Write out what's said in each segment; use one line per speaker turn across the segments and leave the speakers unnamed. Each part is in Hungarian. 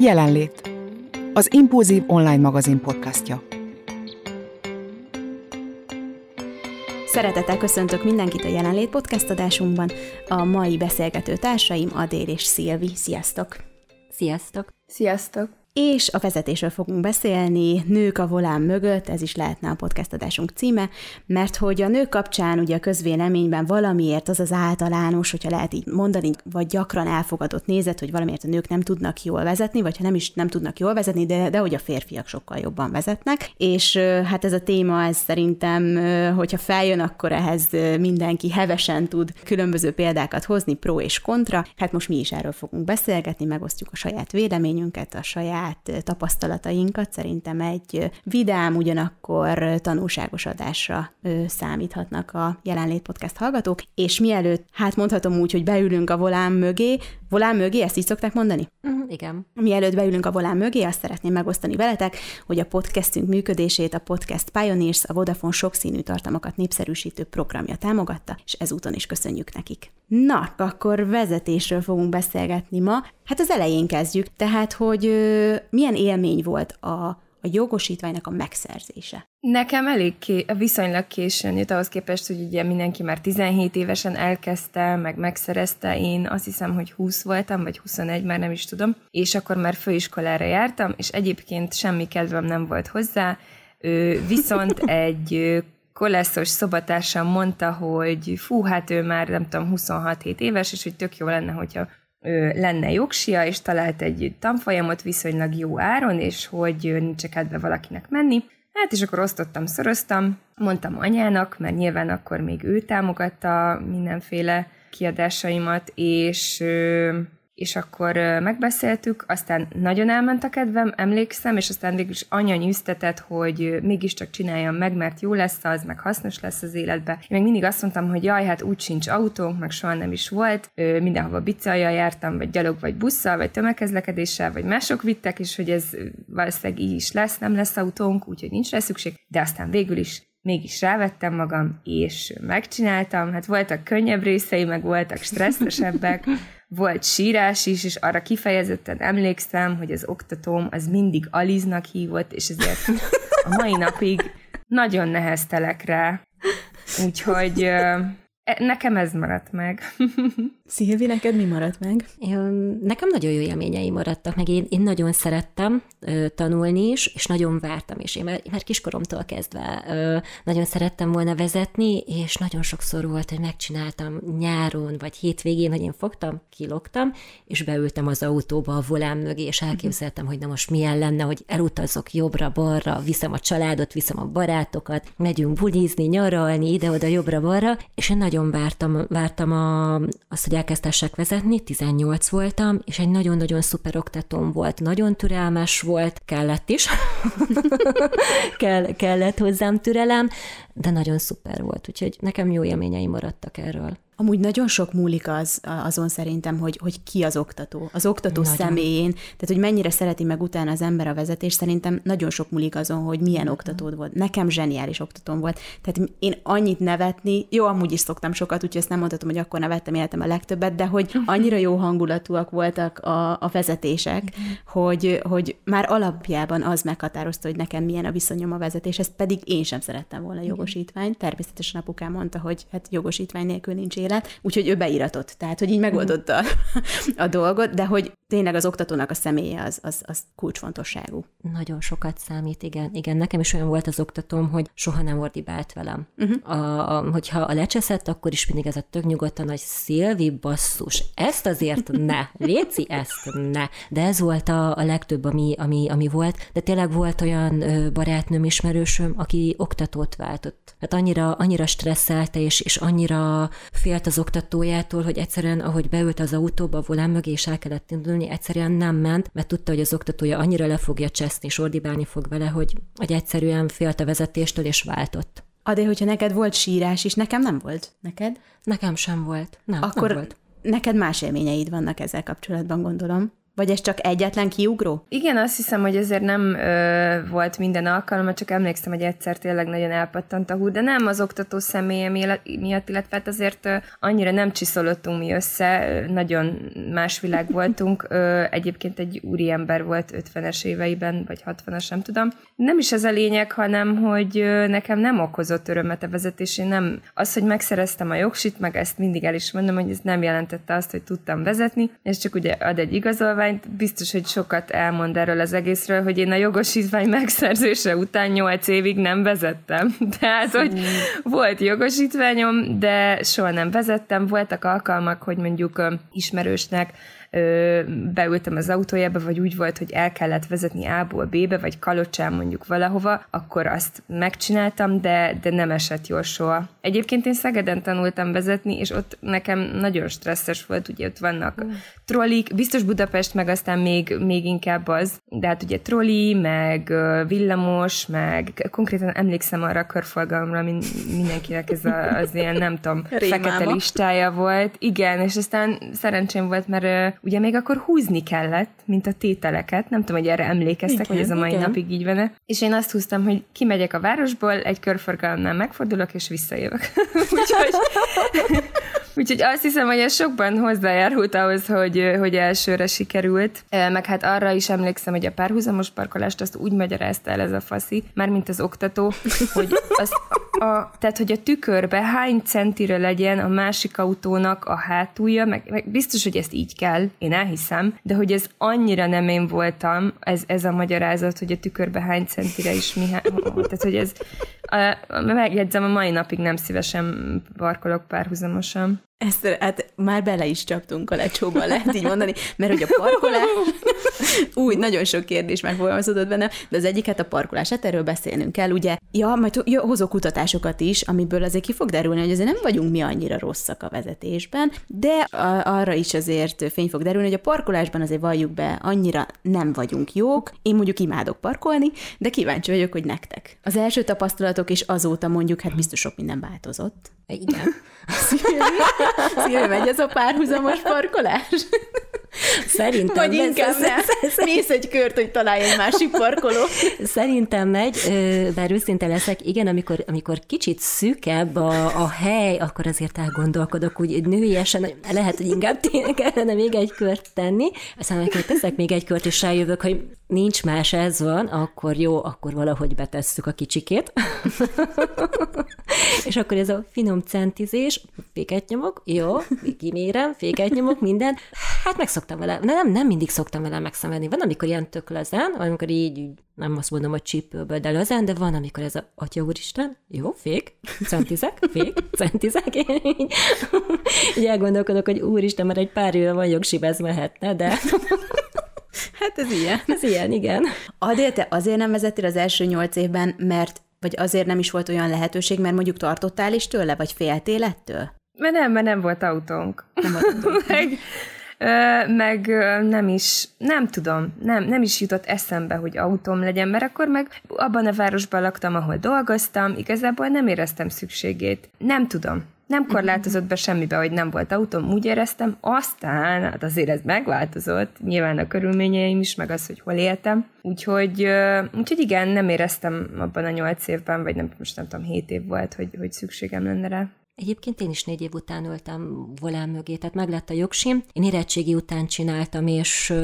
Jelenlét. Az Impulzív online magazin podcastja.
Szeretettel köszöntök mindenkit a Jelenlét podcast adásunkban. A mai beszélgető társaim Adél és Szilvi. Sziasztok!
Sziasztok!
Sziasztok!
És a vezetésről fogunk beszélni, nők a volán mögött, ez is lehetne a podcast adásunk címe, mert hogy a nők kapcsán ugye a közvéleményben valamiért az az általános, hogyha lehet így mondani, vagy gyakran elfogadott nézet, hogy valamiért a nők nem tudnak jól vezetni, vagy ha nem is nem tudnak jól vezetni, de, de hogy a férfiak sokkal jobban vezetnek, és hát ez a téma, ez szerintem, hogyha feljön, akkor ehhez mindenki hevesen tud különböző példákat hozni, pro és kontra. Hát most mi is erről fogunk beszélgetni, megosztjuk a saját véleményünket, a saját saját tapasztalatainkat. Szerintem egy vidám, ugyanakkor tanulságos adásra számíthatnak a jelenlét podcast hallgatók, és mielőtt, hát mondhatom úgy, hogy beülünk a volán mögé, volán mögé, ezt így szokták mondani?
Uh-huh, igen.
Mielőtt beülünk a volán mögé, azt szeretném megosztani veletek, hogy a podcastünk működését a Podcast Pioneers, a Vodafone sokszínű tartalmakat népszerűsítő programja támogatta, és ezúton is köszönjük nekik. Na, akkor vezetésről fogunk beszélgetni ma. Hát az elején kezdjük, tehát, hogy ö, milyen élmény volt a, a jogosítványnak a megszerzése?
Nekem elég ké- viszonylag későn jött ahhoz képest, hogy ugye mindenki már 17 évesen elkezdte, meg megszerezte, én azt hiszem, hogy 20 voltam, vagy 21, már nem is tudom, és akkor már főiskolára jártam, és egyébként semmi kedvem nem volt hozzá, viszont egy koleszos szobatársam mondta, hogy fú, hát ő már nem tudom, 26 éves, és hogy tök jó lenne, hogyha lenne jogsia, és talált egy tanfolyamot viszonylag jó áron, és hogy nincs kedve valakinek menni. Hát és akkor osztottam, szoroztam, mondtam anyának, mert nyilván akkor még ő támogatta mindenféle kiadásaimat, és és akkor megbeszéltük, aztán nagyon elment a kedvem, emlékszem, és aztán végül is anya nyűztetett, hogy mégiscsak csináljam meg, mert jó lesz az, meg hasznos lesz az életbe. Én még mindig azt mondtam, hogy jaj, hát úgy sincs autónk, meg soha nem is volt, mindenhova bicajjal jártam, vagy gyalog, vagy busszal, vagy tömegkezlekedéssel, vagy mások vittek, és hogy ez valószínűleg így is lesz, nem lesz autónk, úgyhogy nincs rá szükség, de aztán végül is mégis rávettem magam, és megcsináltam. Hát voltak könnyebb részei, meg voltak stresszesebbek, volt sírás is, és arra kifejezetten emlékszem, hogy az oktatóm az mindig Aliznak hívott, és ezért a mai napig nagyon neheztelek rá. Úgyhogy E, nekem ez maradt meg.
Szilvi, neked mi maradt meg?
Nekem nagyon jó élményei maradtak meg. Én, én nagyon szerettem ö, tanulni is, és nagyon vártam, és én már, már kiskoromtól kezdve ö, nagyon szerettem volna vezetni, és nagyon sokszor volt, hogy megcsináltam nyáron, vagy hétvégén, hogy én fogtam, kilogtam, és beültem az autóba a volán mögé, és elképzeltem, hogy na most milyen lenne, hogy elutazok jobbra-balra, viszem a családot, viszem a barátokat, megyünk bulizni, nyaralni, ide-oda, jobbra-balra, és én nagyon nagyon vártam, vártam a, azt, hogy elkezdhessek vezetni, 18 voltam, és egy nagyon-nagyon szuper oktatóm volt, nagyon türelmes volt, kellett is, Kell, kellett hozzám türelem, de nagyon szuper volt, úgyhogy nekem jó élményeim maradtak erről.
Amúgy nagyon sok múlik az, azon szerintem, hogy, hogy ki az oktató, az oktató nagyon. személyén, tehát hogy mennyire szereti meg utána az ember a vezetés, szerintem nagyon sok múlik azon, hogy milyen oktatód volt. Nekem zseniális oktatóm volt. Tehát én annyit nevetni, jó, amúgy is szoktam sokat, úgyhogy ezt nem mondhatom, hogy akkor nevettem életem a legtöbbet, de hogy annyira jó hangulatúak voltak a, a vezetések, hogy, hogy már alapjában az meghatározta, hogy nekem milyen a viszonyom a vezetéshez, pedig én sem szerettem volna jogosítványt. Természetesen apukám mondta, hogy hát jogosítvány nélkül nincs élet, úgyhogy ő beíratott, tehát hogy így megoldotta a dolgot, de hogy tényleg az oktatónak a személye az, az, az kulcsfontosságú.
Nagyon sokat számít, igen. Igen, nekem is olyan volt az oktatóm, hogy soha nem ordibált velem. Uh-huh. A, a, hogyha a lecseszett, akkor is mindig ez a tök nyugodtan, hogy Szilvi basszus, ezt azért ne, Léci, ezt ne. De ez volt a, a legtöbb, ami, ami, ami volt, de tényleg volt olyan barátnőm, ismerősöm, aki oktatót váltott. Hát annyira, annyira stresszelte, és, és annyira félt az oktatójától, hogy egyszerűen, ahogy beült az autóba, a volán mögé, és el kellett indulni, egyszerűen nem ment, mert tudta, hogy az oktatója annyira le fogja cseszni, és ordibálni fog vele, hogy, hogy egyszerűen félt a vezetéstől, és váltott.
Adé, hogyha neked volt sírás is, nekem nem volt. Neked?
Nekem sem volt. Nem,
Akkor
nem volt.
neked más élményeid vannak ezzel kapcsolatban, gondolom. Vagy ez csak egyetlen kiugró?
Igen, azt hiszem, hogy ezért nem ö, volt minden alkalom, csak emlékszem, hogy egyszer tényleg nagyon elpattant a hú, de nem az oktató személye miatt, illetve hát azért ö, annyira nem csiszolottunk mi össze, nagyon más világ voltunk. Ö, egyébként egy úriember volt 50-es éveiben, vagy 60-as, nem tudom. Nem is ez a lényeg, hanem, hogy ö, nekem nem okozott örömet a vezetés. Én nem, az, hogy megszereztem a jogsit, meg ezt mindig el is mondom, hogy ez nem jelentette azt, hogy tudtam vezetni, ez csak ugye ad egy igazolványt, jogosítványt, biztos, hogy sokat elmond erről az egészről, hogy én a jogosítvány megszerzése után 8 évig nem vezettem. Tehát, hogy volt jogosítványom, de soha nem vezettem. Voltak alkalmak, hogy mondjuk ismerősnek ö, beültem az autójába, vagy úgy volt, hogy el kellett vezetni A-ból B-be, vagy kalocsán mondjuk valahova, akkor azt megcsináltam, de, de nem esett jól soha. Egyébként én Szegeden tanultam vezetni, és ott nekem nagyon stresszes volt, ugye ott vannak mm. trollik, biztos Budapest, meg aztán még, még inkább az, de hát ugye trolli, meg villamos, meg konkrétan emlékszem arra a körforgalomra, min, mindenkinek ez a, az ilyen, nem tudom, Rémába. fekete listája volt. Igen, és aztán szerencsém volt, mert ugye még akkor húzni kellett, mint a tételeket, nem tudom, hogy erre emlékeztek, igen, hogy ez a mai igen. napig így van És én azt húztam, hogy kimegyek a városból, egy körforgalomnál megfordulok, és visszajövök. úgyhogy, úgyhogy azt hiszem, hogy ez sokban hozzájárult ahhoz, hogy, hogy elsőre sikerült. Meg hát arra is emlékszem, hogy a párhuzamos parkolást azt úgy magyarázta el ez a faszi, már mint az oktató, hogy az a, tehát, hogy a tükörbe hány centire legyen a másik autónak a hátulja, meg, meg biztos, hogy ezt így kell, én elhiszem, de hogy ez annyira nem én voltam, ez, ez a magyarázat, hogy a tükörbe hány centire is mi, tehát, hogy ez, a, megjegyzem, a mai napig nem szívesen parkolok párhuzamosan.
Ezt hát már bele is csaptunk a lecsóba, lehet így mondani, mert hogy a parkolás, úgy nagyon sok kérdés megfogalmazódott benne, de az egyik hát a parkolás, hát erről beszélnünk kell, ugye, ja, majd hozok kutatásokat is, amiből azért ki fog derülni, hogy azért nem vagyunk mi annyira rosszak a vezetésben, de a, arra is azért fény fog derülni, hogy a parkolásban azért valljuk be, annyira nem vagyunk jók, én mondjuk imádok parkolni, de kíváncsi vagyok, hogy nektek. Az első tapasztalatok és azóta mondjuk, hát biztos sok minden változott.
Igen.
Szilvi, megy ez a párhuzamos parkolás?
Szerintem
Vagy inkább nem. Mész egy kört, hogy találj egy másik parkoló.
Szerintem megy, bár őszinte leszek, igen, amikor, amikor kicsit szűkebb a, a hely, akkor azért elgondolkodok, úgy nőiesen, lehet, hogy inkább kellene még egy kört tenni, aztán amikor teszek még egy kört, és rájövök, hogy nincs más, ez van, akkor jó, akkor valahogy betesszük a kicsikét. és akkor ez a finom centizés, féket nyomok, jó, kimérem, féket nyomok, minden. Hát megszoktam vele, nem, nem mindig szoktam vele megszenvedni. Van, amikor ilyen tök lazen, van, amikor így, nem azt mondom, hogy csípőből, de lazen, de van, amikor ez a, atya úristen, jó, fék, centizek, fék, centizek, én így, így elgondolkodok, hogy úristen, mert egy pár éve van jogsibez mehetne, de
Hát ez ilyen.
Ez ilyen, igen.
Adél, te azért nem vezettél az első nyolc évben, mert vagy azért nem is volt olyan lehetőség, mert mondjuk tartottál is tőle, vagy féltél ettől?
Mert nem, mert nem volt autónk. Nem volt autónk. meg, meg nem is, nem tudom, nem, nem is jutott eszembe, hogy autóm legyen, mert akkor meg abban a városban laktam, ahol dolgoztam, igazából nem éreztem szükségét. Nem tudom. Nem mhm. korlátozott be semmibe, hogy nem volt autóm, úgy éreztem, aztán, hát azért ez megváltozott, nyilván a körülményeim is, meg az, hogy hol éltem. Úgyhogy, úgyhogy igen, nem éreztem abban a nyolc évben, vagy nem, most nem tudom, hét év volt, hogy, hogy szükségem lenne rá.
Egyébként én is négy év után ültem volán mögé, tehát meg lett a jogsim. Én érettségi után csináltam, és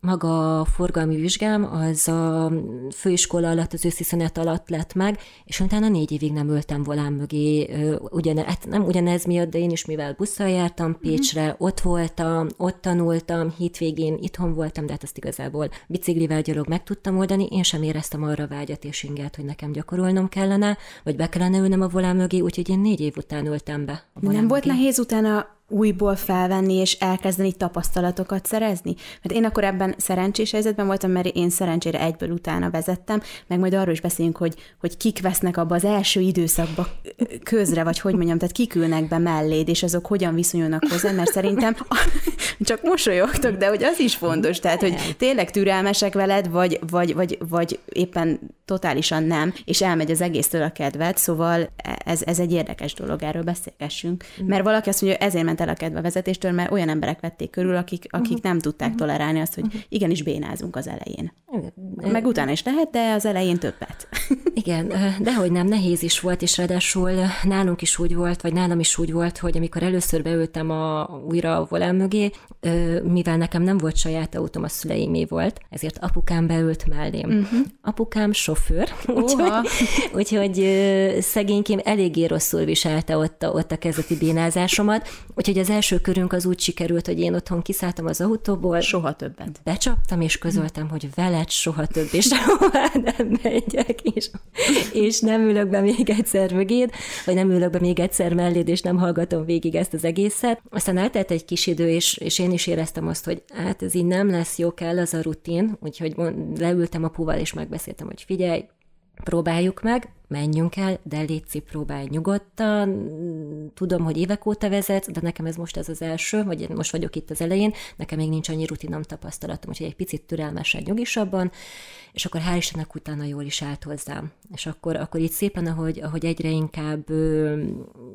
maga a forgalmi vizsgám az a főiskola alatt, az őszi szünet alatt lett meg, és utána négy évig nem ültem volán mögé, ugyan, hát nem ugyanez miatt, de én is mivel busszal jártam mhm. Pécsre, mm-hmm. ott voltam, ott tanultam, hétvégén itthon voltam, de hát azt igazából biciklivel gyalog meg tudtam oldani, én sem éreztem arra vágyat és ingert, hogy nekem gyakorolnom kellene, vagy be kellene ülnem a volán mögé, úgyhogy én négy év után kerültem be.
Nem volt nehéz utána újból felvenni és elkezdeni tapasztalatokat szerezni? Mert én akkor ebben szerencsés helyzetben voltam, mert én szerencsére egyből utána vezettem, meg majd arról is beszélünk, hogy, hogy kik vesznek abba az első időszakba közre, vagy hogy mondjam, tehát kik ülnek be melléd, és azok hogyan viszonyulnak hozzá, mert szerintem csak mosolyogtok, de hogy az is fontos, tehát hogy tényleg türelmesek veled, vagy, vagy, vagy, vagy éppen totálisan nem, és elmegy az egésztől a kedved, szóval ez, ez egy érdekes dolog, erről beszélgessünk. Mert valaki azt mondja, ezért ment el a kedve a vezetéstől, mert olyan emberek vették körül, akik, akik uh-huh. nem tudták uh-huh. tolerálni azt, hogy uh-huh. igenis bénázunk az elején. Meg utána is lehet, de az elején többet.
Igen, de hogy nem, nehéz is volt, és ráadásul nálunk is úgy volt, vagy nálam is úgy volt, hogy amikor először beültem a, újra a volán mögé, mivel nekem nem volt saját autóm, a szüleimé volt, ezért apukám beült mellém. Uh-huh. Apukám sofőr, úgyhogy, úgyhogy szegénykém eléggé rosszul viselte ott a, ott a kezdeti bénázásomat, úgyhogy az első körünk az úgy sikerült, hogy én otthon kiszálltam az autóból.
Soha többet.
Becsaptam, és közöltem, hogy veled soha többé sehová nem megyek, és, és nem ülök be még egyszer mögéd, vagy nem ülök be még egyszer melléd, és nem hallgatom végig ezt az egészet. Aztán eltelt egy kis idő, és, és én is éreztem azt, hogy hát ez így nem lesz jó, kell az a rutin, úgyhogy leültem apuval, és megbeszéltem, hogy figyelj, próbáljuk meg, menjünk el, de létszi, próbálj nyugodtan. Tudom, hogy évek óta vezet, de nekem ez most ez az első, vagy most vagyok itt az elején, nekem még nincs annyi rutinom, tapasztalatom, úgyhogy egy picit türelmesen, nyugisabban, és akkor hál' Istennek utána jól is állt hozzám. És akkor, akkor így szépen, ahogy, ahogy egyre inkább ö,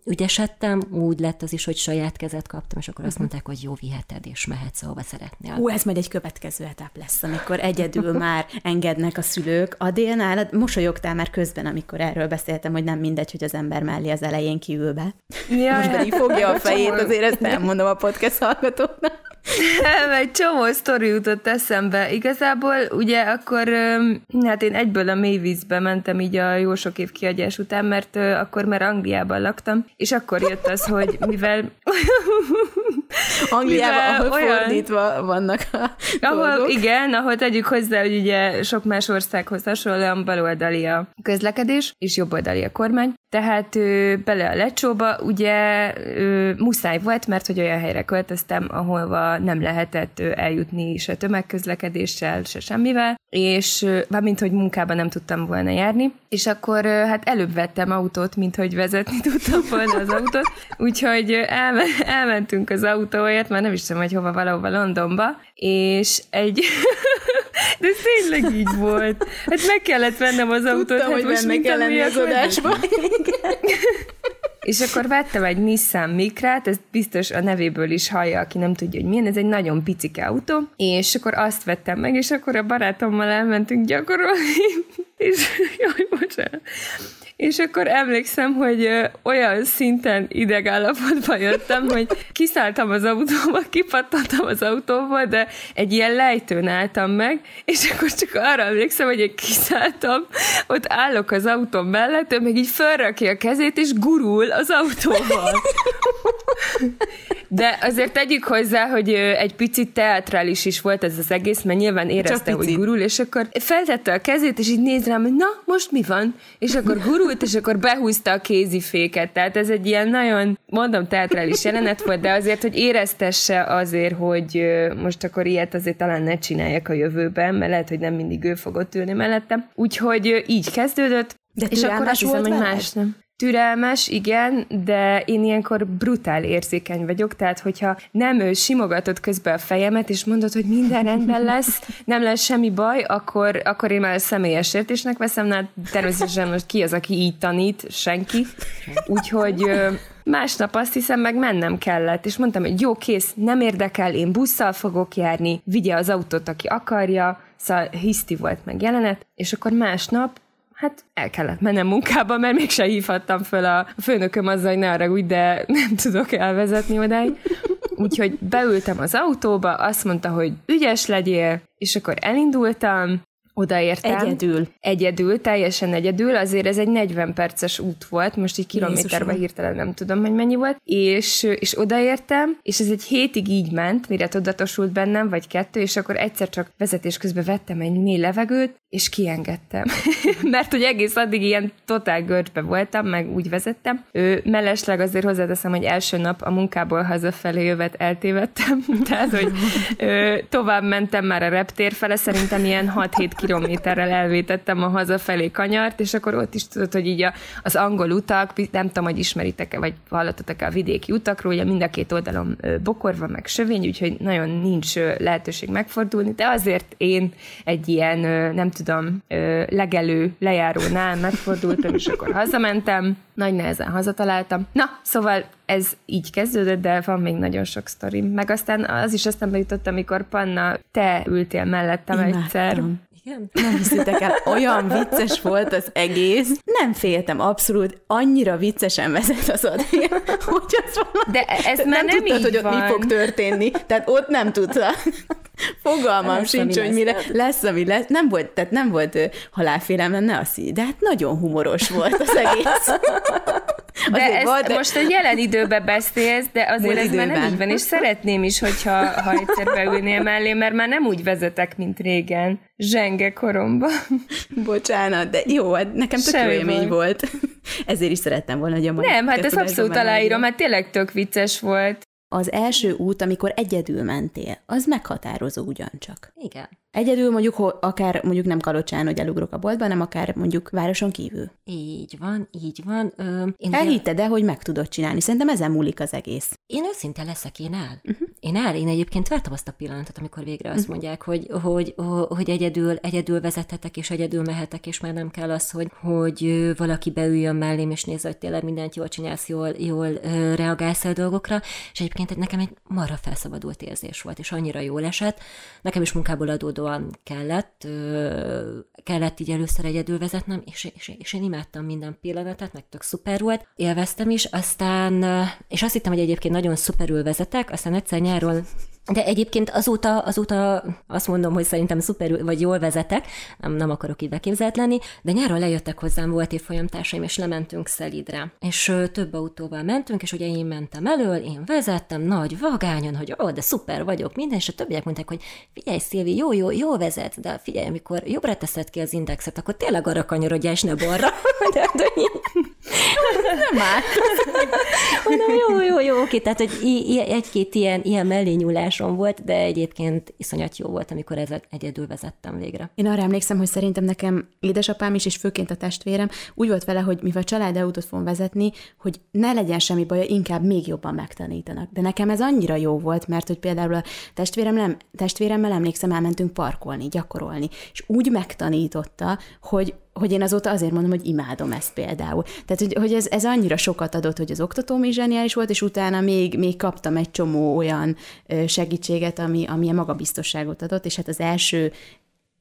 ügyesedtem, úgy lett az is, hogy saját kezet kaptam, és akkor uh-huh. azt mhm. mondták, hogy jó, viheted, és mehetsz, ahova szeretnél.
Ú, ez majd egy következő etap lesz, amikor egyedül már engednek a szülők. A nálad mosolyogtál már közben, amikor erről beszéltem, hogy nem mindegy, hogy az ember mellé az elején kiül be. Ja, Most pedig fogja a fejét, azért ezt nem mondom a podcast hallgatóknak.
Egy csomó sztori jutott eszembe. Igazából ugye akkor, hát én egyből a mélyvízbe mentem így a jó sok év kiagyás után, mert akkor már Angliában laktam, és akkor jött az, hogy mivel...
Angliában, ahol olyan, fordítva vannak a
ahol, dolgok. Igen, ahol tegyük hozzá, hogy ugye sok más országhoz hasonlóan baloldali a közlekedés, és jobboldali a kormány, tehát ö, bele a lecsóba, ugye ö, muszáj volt, mert hogy olyan helyre költöztem, ahol nem lehetett ö, eljutni se tömegközlekedéssel, se semmivel, és mint hogy munkában nem tudtam volna járni, és akkor hát előbb vettem autót, mint hogy vezetni tudtam volna az autót, úgyhogy elme, elmentünk az autóért, már nem is tudom, hogy hova valahova Londonba, és egy De ez tényleg így volt. Hát meg kellett vennem az autót.
Tudtam, hát hogy benne kell lenni az adásban.
És akkor vettem egy Nissan Mikrát, ez biztos a nevéből is hallja, aki nem tudja, hogy milyen, ez egy nagyon picike autó, és akkor azt vettem meg, és akkor a barátommal elmentünk gyakorolni, és jaj, bocsánat és akkor emlékszem, hogy olyan szinten idegállapotba jöttem, hogy kiszálltam az autóba, kipattantam az autóba, de egy ilyen lejtőn álltam meg, és akkor csak arra emlékszem, hogy én kiszálltam, ott állok az autó mellett, ő meg így felrakja a kezét, és gurul az autóval. De azért tegyük hozzá, hogy egy picit teatrális is volt ez az egész, mert nyilván érezte, hogy gurul, és akkor feltette a kezét, és így néz rám, hogy na, most mi van? És akkor gurult, és akkor behúzta a kéziféket. Tehát ez egy ilyen nagyon, mondom, teatrális jelenet volt, de azért, hogy éreztesse azért, hogy most akkor ilyet azért talán ne csináljak a jövőben, mert lehet, hogy nem mindig ő fogott ülni mellettem. Úgyhogy így kezdődött, de és akkor azt hiszem, hogy más nem. Türelmes, igen, de én ilyenkor brutál érzékeny vagyok, tehát hogyha nem ő simogatott közben a fejemet, és mondod, hogy minden rendben lesz, nem lesz semmi baj, akkor, akkor én már személyes értésnek veszem, hát természetesen most ki az, aki így tanít, senki. Úgyhogy másnap azt hiszem, meg mennem kellett, és mondtam, hogy jó, kész, nem érdekel, én busszal fogok járni, vigye az autót, aki akarja, szóval hiszti volt meg jelenet, és akkor másnap hát el kellett mennem munkába, mert mégse hívhattam föl a főnököm azzal, hogy ne arra úgy, de nem tudok elvezetni odáig. Úgyhogy beültem az autóba, azt mondta, hogy ügyes legyél, és akkor elindultam, odaértem.
Egyedül.
Egyedül, teljesen egyedül, azért ez egy 40 perces út volt, most így kilométerben hirtelen nem tudom, hogy mennyi volt, és, és odaértem, és ez egy hétig így ment, mire tudatosult bennem, vagy kettő, és akkor egyszer csak vezetés közben vettem egy mély levegőt, és kiengedtem. Mert hogy egész addig ilyen totál görcsbe voltam, meg úgy vezettem. Ő, mellesleg azért hozzáteszem, hogy első nap a munkából hazafelé jövet eltévedtem, tehát hogy ő, tovább mentem már a reptér fele, szerintem ilyen 6-7 kilométerrel elvétettem a hazafelé kanyart, és akkor ott is tudod, hogy így a, az angol utak, nem tudom, hogy ismeritek-e, vagy hallottatok-e a vidéki utakról, ugye mind a két oldalon bokorva, meg sövény, úgyhogy nagyon nincs lehetőség megfordulni, de azért én egy ilyen, nem tudom, legelő, lejárónál megfordultam, és akkor hazamentem, nagy nehezen hazataláltam. Na, szóval ez így kezdődött, de van még nagyon sok sztorim. Meg aztán az is aztán bejutott, amikor Panna, te ültél mellettem
Imádtam.
egyszer.
Igen?
Nem hiszitek el, olyan vicces volt az egész. Nem féltem, abszolút. Annyira viccesen vezet az adél, hogy az.
De ez már nem
tudtad,
így
hogy ott
van.
mi fog történni. Tehát ott nem tudta. Fogalmam
Lesz,
sincs, hogy mi
lesz.
lesz. ami lesz. Nem volt, tehát nem volt halálfélelem, ne azt hidd, de hát nagyon humoros volt az egész.
De,
Azért
ez,
volt, de-
most egy jelen időben beszélsz, de azért ez már nem
időben.
így van, és szeretném is, hogyha ha egyszer beülnél mellé, mert már nem úgy vezetek, mint régen, zsenge koromban.
Bocsánat, de jó, hát nekem tök jó
Semmi
élmény
baj.
volt. Ezért is szerettem volna, hogy a
Nem, hát ezt
podcastodásban
abszolút aláírom, hát tényleg tök vicces volt.
Az első út, amikor egyedül mentél, az meghatározó ugyancsak.
Igen.
Egyedül mondjuk, akár mondjuk nem kalocsán, hogy elugrok a boltba, hanem akár mondjuk városon kívül.
Így van, így van. Ö, én,
Elhitted-e, hogy meg tudod csinálni? Szerintem ezen múlik az egész.
én őszinte leszek, én el. Uh-huh. Én el, én egyébként vártam azt a pillanatot, amikor végre azt mondják, hogy, hogy, hogy egyedül, egyedül vezethetek, és egyedül mehetek, és már nem kell az, hogy, hogy valaki beüljön mellém, és nézze, hogy tényleg mindent jól csinálsz, jól, jól reagálsz a dolgokra, és egyébként nekem egy marha felszabadult érzés volt, és annyira jól esett. Nekem is munkából adódóan kellett, kellett így először egyedül vezetnem, és, és, és én imádtam minden pillanatát, meg tök szuper volt, élveztem is, aztán, és azt hittem, hogy egyébként nagyon szuperül vezetek, aztán egyszer nyáron de egyébként azóta, azóta azt mondom, hogy szerintem szuperül, vagy jól vezetek, nem, nem akarok így beképzelt lenni, de nyáron lejöttek hozzám, volt évfolyamtársaim, és lementünk Szelidre. És több autóval mentünk, és ugye én mentem elől, én vezettem, nagy vagányon, hogy ó, de szuper vagyok, minden, és a többiek mondták, hogy figyelj, Szilvi, jó, jó, jó vezet, de figyelj, amikor jobbra teszed ki az indexet, akkor tényleg arra kanyarodjál, és ne balra. De, de,
Nem áll.
Mondom, jó, jó, jó, oké, tehát hogy i- i- egy-két ilyen, ilyen mellényúlásom volt, de egyébként iszonyat jó volt, amikor ezzel egyedül vezettem végre.
Én arra emlékszem, hogy szerintem nekem édesapám is, és főként a testvérem úgy volt vele, hogy mivel családautót fogom vezetni, hogy ne legyen semmi baja, inkább még jobban megtanítanak. De nekem ez annyira jó volt, mert hogy például a testvérem nem, testvéremmel emlékszem, elmentünk parkolni, gyakorolni, és úgy megtanította, hogy hogy én azóta azért mondom, hogy imádom ezt például. Tehát, hogy, hogy ez, ez annyira sokat adott, hogy az oktatóm is zseniális volt, és utána még, még kaptam egy csomó olyan segítséget, ami, ami a magabiztosságot adott, és hát az első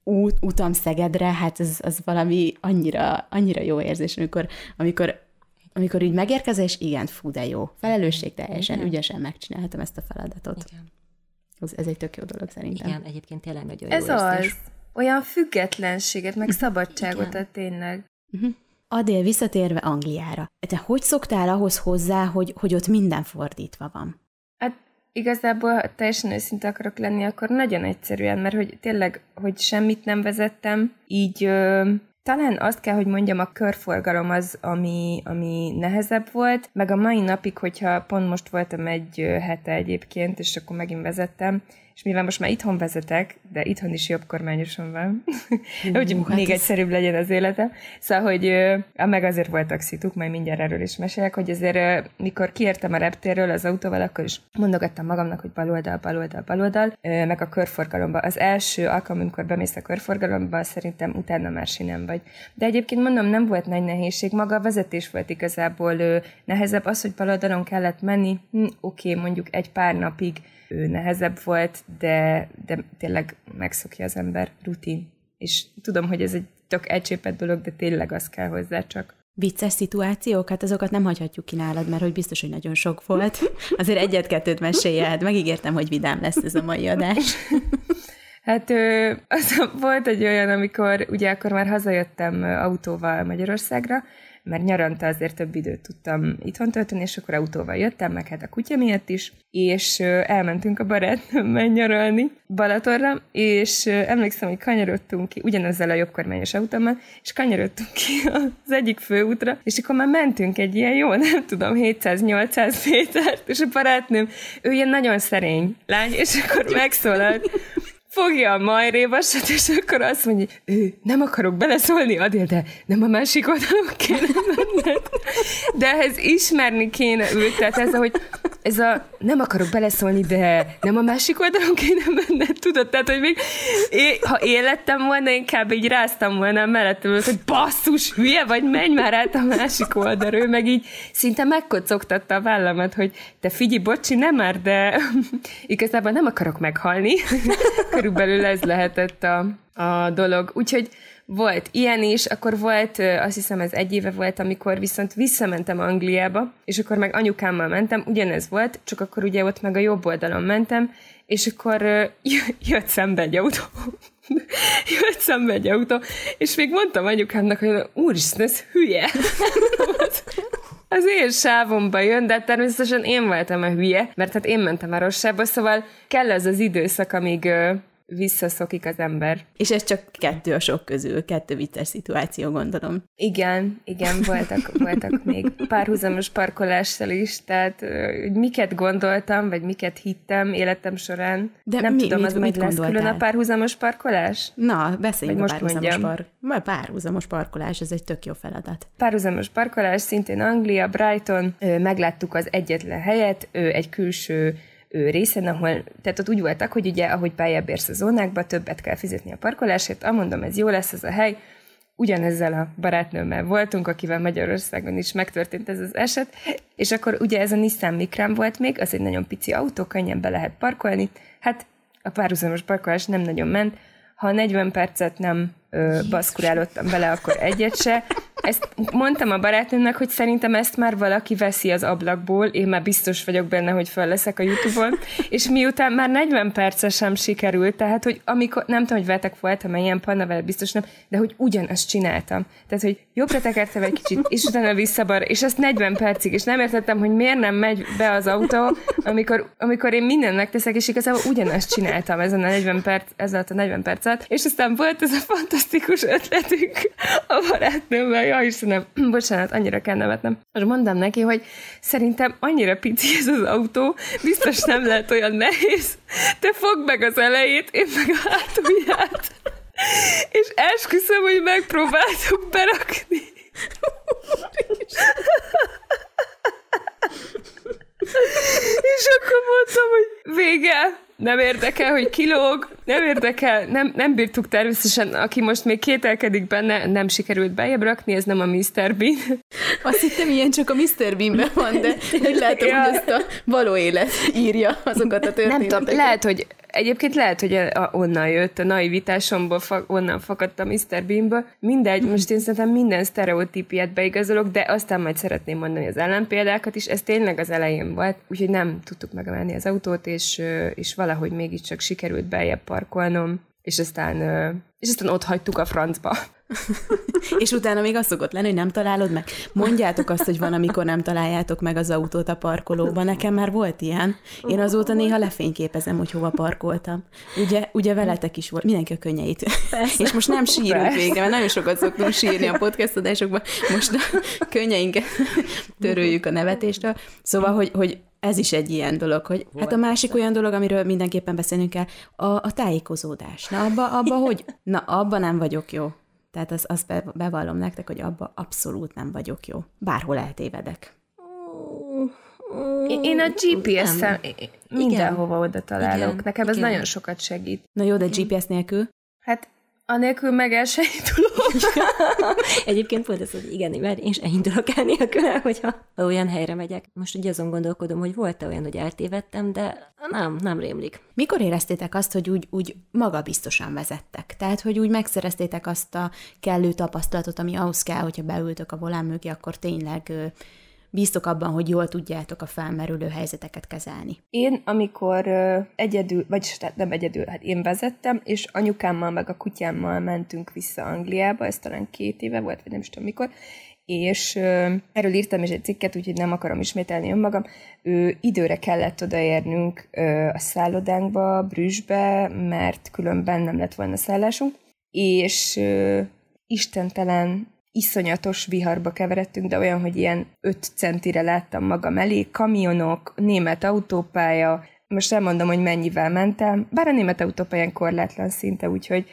út, utam Szegedre, hát ez az valami annyira, annyira jó érzés, amikor, amikor amikor így megérkezel, és igen, fú, de jó. Felelősség teljesen,
Igen.
ügyesen megcsináltam ezt a feladatot.
Igen.
Ez, ez egy tök jó dolog szerintem.
Igen, egyébként tényleg nagyon
Ez
jó
az. Olyan függetlenséget, meg szabadságot ad tényleg.
Adél, visszatérve Angliára. Te hogy szoktál ahhoz hozzá, hogy, hogy ott minden fordítva van?
Hát igazából, ha teljesen őszinte akarok lenni, akkor nagyon egyszerűen, mert hogy tényleg, hogy semmit nem vezettem, így ö, talán azt kell, hogy mondjam, a körforgalom az, ami, ami nehezebb volt, meg a mai napig, hogyha pont most voltam egy hete egyébként, és akkor megint vezettem, és mivel most már itthon vezetek, de itthon is jobb kormányosom van, hogy
hát
még
ez-
egyszerűbb legyen az élete. Szóval, hogy meg azért volt taxituk, majd mindjárt erről is mesélek, hogy azért mikor kiértem a reptérről az autóval, akkor is mondogattam magamnak, hogy baloldal, baloldal, baloldal, meg a körforgalomba. Az első alkalom, amikor bemész a körforgalomba, szerintem utána már sinem vagy. De egyébként mondom, nem volt nagy nehézség, maga a vezetés volt igazából nehezebb. Az, hogy baloldalon kellett menni, hm, oké, okay, mondjuk egy pár napig ö, nehezebb volt, de, de tényleg megszokja az ember rutin. És tudom, hogy ez egy tök elcsépett dolog, de tényleg az kell hozzá csak.
Vicces szituációk, hát azokat nem hagyhatjuk ki nálad, mert hogy biztos, hogy nagyon sok volt. Azért egyet-kettőt mesélj el, hát megígértem, hogy vidám lesz ez a mai adás.
Hát az, volt egy olyan, amikor ugye akkor már hazajöttem autóval Magyarországra, mert nyaranta azért több időt tudtam itthon tölteni, és akkor autóval jöttem, meg hát a kutya miatt is, és elmentünk a barátnőmmel nyaralni Balatorra, és emlékszem, hogy kanyarodtunk ki, ugyanezzel a jobbkormányos autómmal, és kanyarodtunk ki az egyik főútra, és akkor már mentünk egy ilyen jó, nem tudom, 700-800 métert, és a barátnőm, ő ilyen nagyon szerény lány, és akkor megszólalt, fogja a majrévasat, és akkor azt mondja, ő, nem akarok beleszólni, Adél, de nem a másik oldalon kéne menned. De ehhez ismerni kéne őt, tehát ez, hogy ez a nem akarok beleszólni, de nem a másik oldalon kéne menned, tudod? Tehát, hogy még én, ha én lettem volna, inkább így ráztam volna mellettem, hogy basszus, hülye vagy, menj már át a másik oldalról, meg így szinte megkocogtatta a vállamat, hogy te figyelj, bocsi, nem már, de igazából nem akarok meghalni. Körülbelül ez lehetett a, a dolog. Úgyhogy volt ilyen is, akkor volt, azt hiszem ez egy éve volt, amikor viszont visszamentem Angliába, és akkor meg anyukámmal mentem, ugyanez volt, csak akkor ugye ott meg a jobb oldalon mentem, és akkor jött szembe egy autó. jött szembe egy autó, és még mondtam anyukámnak, hogy úristen, ez hülye. az én sávomba jön, de természetesen én voltam a hülye, mert hát én mentem a rosszába, szóval kell ez az időszak, amíg visszaszokik az ember.
És ez csak kettő a sok közül, kettő vicces szituáció, gondolom.
Igen, igen, voltak, voltak még párhuzamos parkolással is, tehát hogy miket gondoltam, vagy miket hittem életem során. De nem mi, tudom, mit, az mit lesz külön a párhuzamos parkolás?
Na, beszéljünk most a párhuzamos, par... párhuzamos parkolás, ez egy tök jó feladat.
Párhuzamos parkolás, szintén Anglia, Brighton, megláttuk az egyetlen helyet, egy külső részen, ahol, tehát ott úgy voltak, hogy ugye, ahogy beljebb érsz a zónákba, többet kell fizetni a parkolásért, amondom, ez jó lesz ez a hely, ugyanezzel a barátnőmmel voltunk, akivel Magyarországon is megtörtént ez az eset, és akkor ugye ez a Nissan Micram volt még, az egy nagyon pici autó, könnyen be lehet parkolni, hát a párhuzamos parkolás nem nagyon ment, ha 40 percet nem ö, baszkurálottam bele, akkor egyet se. Ezt mondtam a barátnőmnek, hogy szerintem ezt már valaki veszi az ablakból, én már biztos vagyok benne, hogy föl leszek a Youtube-on, és miután már 40 perce sem sikerült, tehát, hogy amikor, nem tudom, hogy vetek voltam ilyen panna vele, biztos nem, de hogy ugyanazt csináltam. Tehát, hogy jobbra tekertem egy kicsit, és utána visszabar, és ezt 40 percig, és nem értettem, hogy miért nem megy be az autó, amikor, amikor én mindent megteszek, és igazából ugyanazt csináltam ezen a 40 perc, ezzel a 40 percet, és aztán volt ez a fantasztikus ötletünk a barátnőmmel, ja Istenem, bocsánat, annyira kell nevetnem. Most mondtam neki, hogy szerintem annyira pici ez az autó, biztos nem lehet olyan nehéz. Te fogd meg az elejét, én meg a hátulját. És esküszöm, hogy megpróbáltuk berakni. És akkor mondtam, hogy vége, nem érdekel, hogy kilóg, nem érdekel, nem, nem bírtuk természetesen, aki most még kételkedik benne, nem sikerült bejebb rakni, ez nem a Mr. Bean.
Azt hittem, ilyen csak a Mr. Bean-ben van, de úgy látom, ja. hogy ezt a való élet írja azokat a történeteket.
Nem tudom, lehet, hogy Egyébként lehet, hogy a, onnan jött, a naivitásomból, fa, onnan fakadt a Mr. Beanből. Mindegy, most én szerintem minden sztereotípiát beigazolok, de aztán majd szeretném mondani az ellenpéldákat is. Ez tényleg az elején volt, úgyhogy nem tudtuk megemelni az autót, és, és valahogy mégiscsak sikerült beljebb parkolnom, és aztán, és aztán ott hagytuk a francba.
És utána még azt szokott lenni, hogy nem találod meg. Mondjátok azt, hogy van, amikor nem találjátok meg az autót a parkolóban. Nekem már volt ilyen. Én azóta néha lefényképezem, hogy hova parkoltam. Ugye, ugye veletek is volt. Mindenki a könnyeit. Persze. És most nem sírunk végre, mert nagyon sokat szoktunk sírni a podcast adásokban. Most a könnyeinket töröljük a nevetéstől. Szóval, hogy, hogy ez is egy ilyen dolog, hogy hát a másik olyan dolog, amiről mindenképpen beszélnünk kell, a, a tájékozódás. Na, abba, abba hogy? Na, abba nem vagyok jó. Tehát azt, azt bevallom nektek, hogy abba abszolút nem vagyok jó. Bárhol eltévedek.
Én a GPS-szel mindenhova oda találok. Igen, Nekem ez igen. nagyon sokat segít.
Na jó, de GPS nélkül?
Hát Anélkül meg el se indulok.
Egyébként volt ez, hogy igen, mert én sem indulok el nélkül, hogyha olyan helyre megyek. Most ugye azon gondolkodom, hogy volt-e olyan, hogy eltévedtem, de nem, nem rémlik.
Mikor éreztétek azt, hogy úgy, úgy magabiztosan vezettek? Tehát, hogy úgy megszereztétek azt a kellő tapasztalatot, ami ahhoz kell, hogyha beültök a volán mögé, akkor tényleg bíztok abban, hogy jól tudjátok a felmerülő helyzeteket kezelni?
Én, amikor egyedül, vagyis nem egyedül, hát én vezettem, és anyukámmal meg a kutyámmal mentünk vissza Angliába, ez talán két éve volt, vagy nem is tudom mikor, és erről írtam is egy cikket, úgyhogy nem akarom ismételni önmagam. Ő, időre kellett odaérnünk a szállodánkba, Brüsszbe, mert különben nem lett volna szállásunk, és uh, istentelen iszonyatos viharba keveredtünk, de olyan, hogy ilyen 5 centire láttam magam elé, kamionok, német autópálya, most elmondom, hogy mennyivel mentem, bár a német autópályán korlátlan szinte, úgyhogy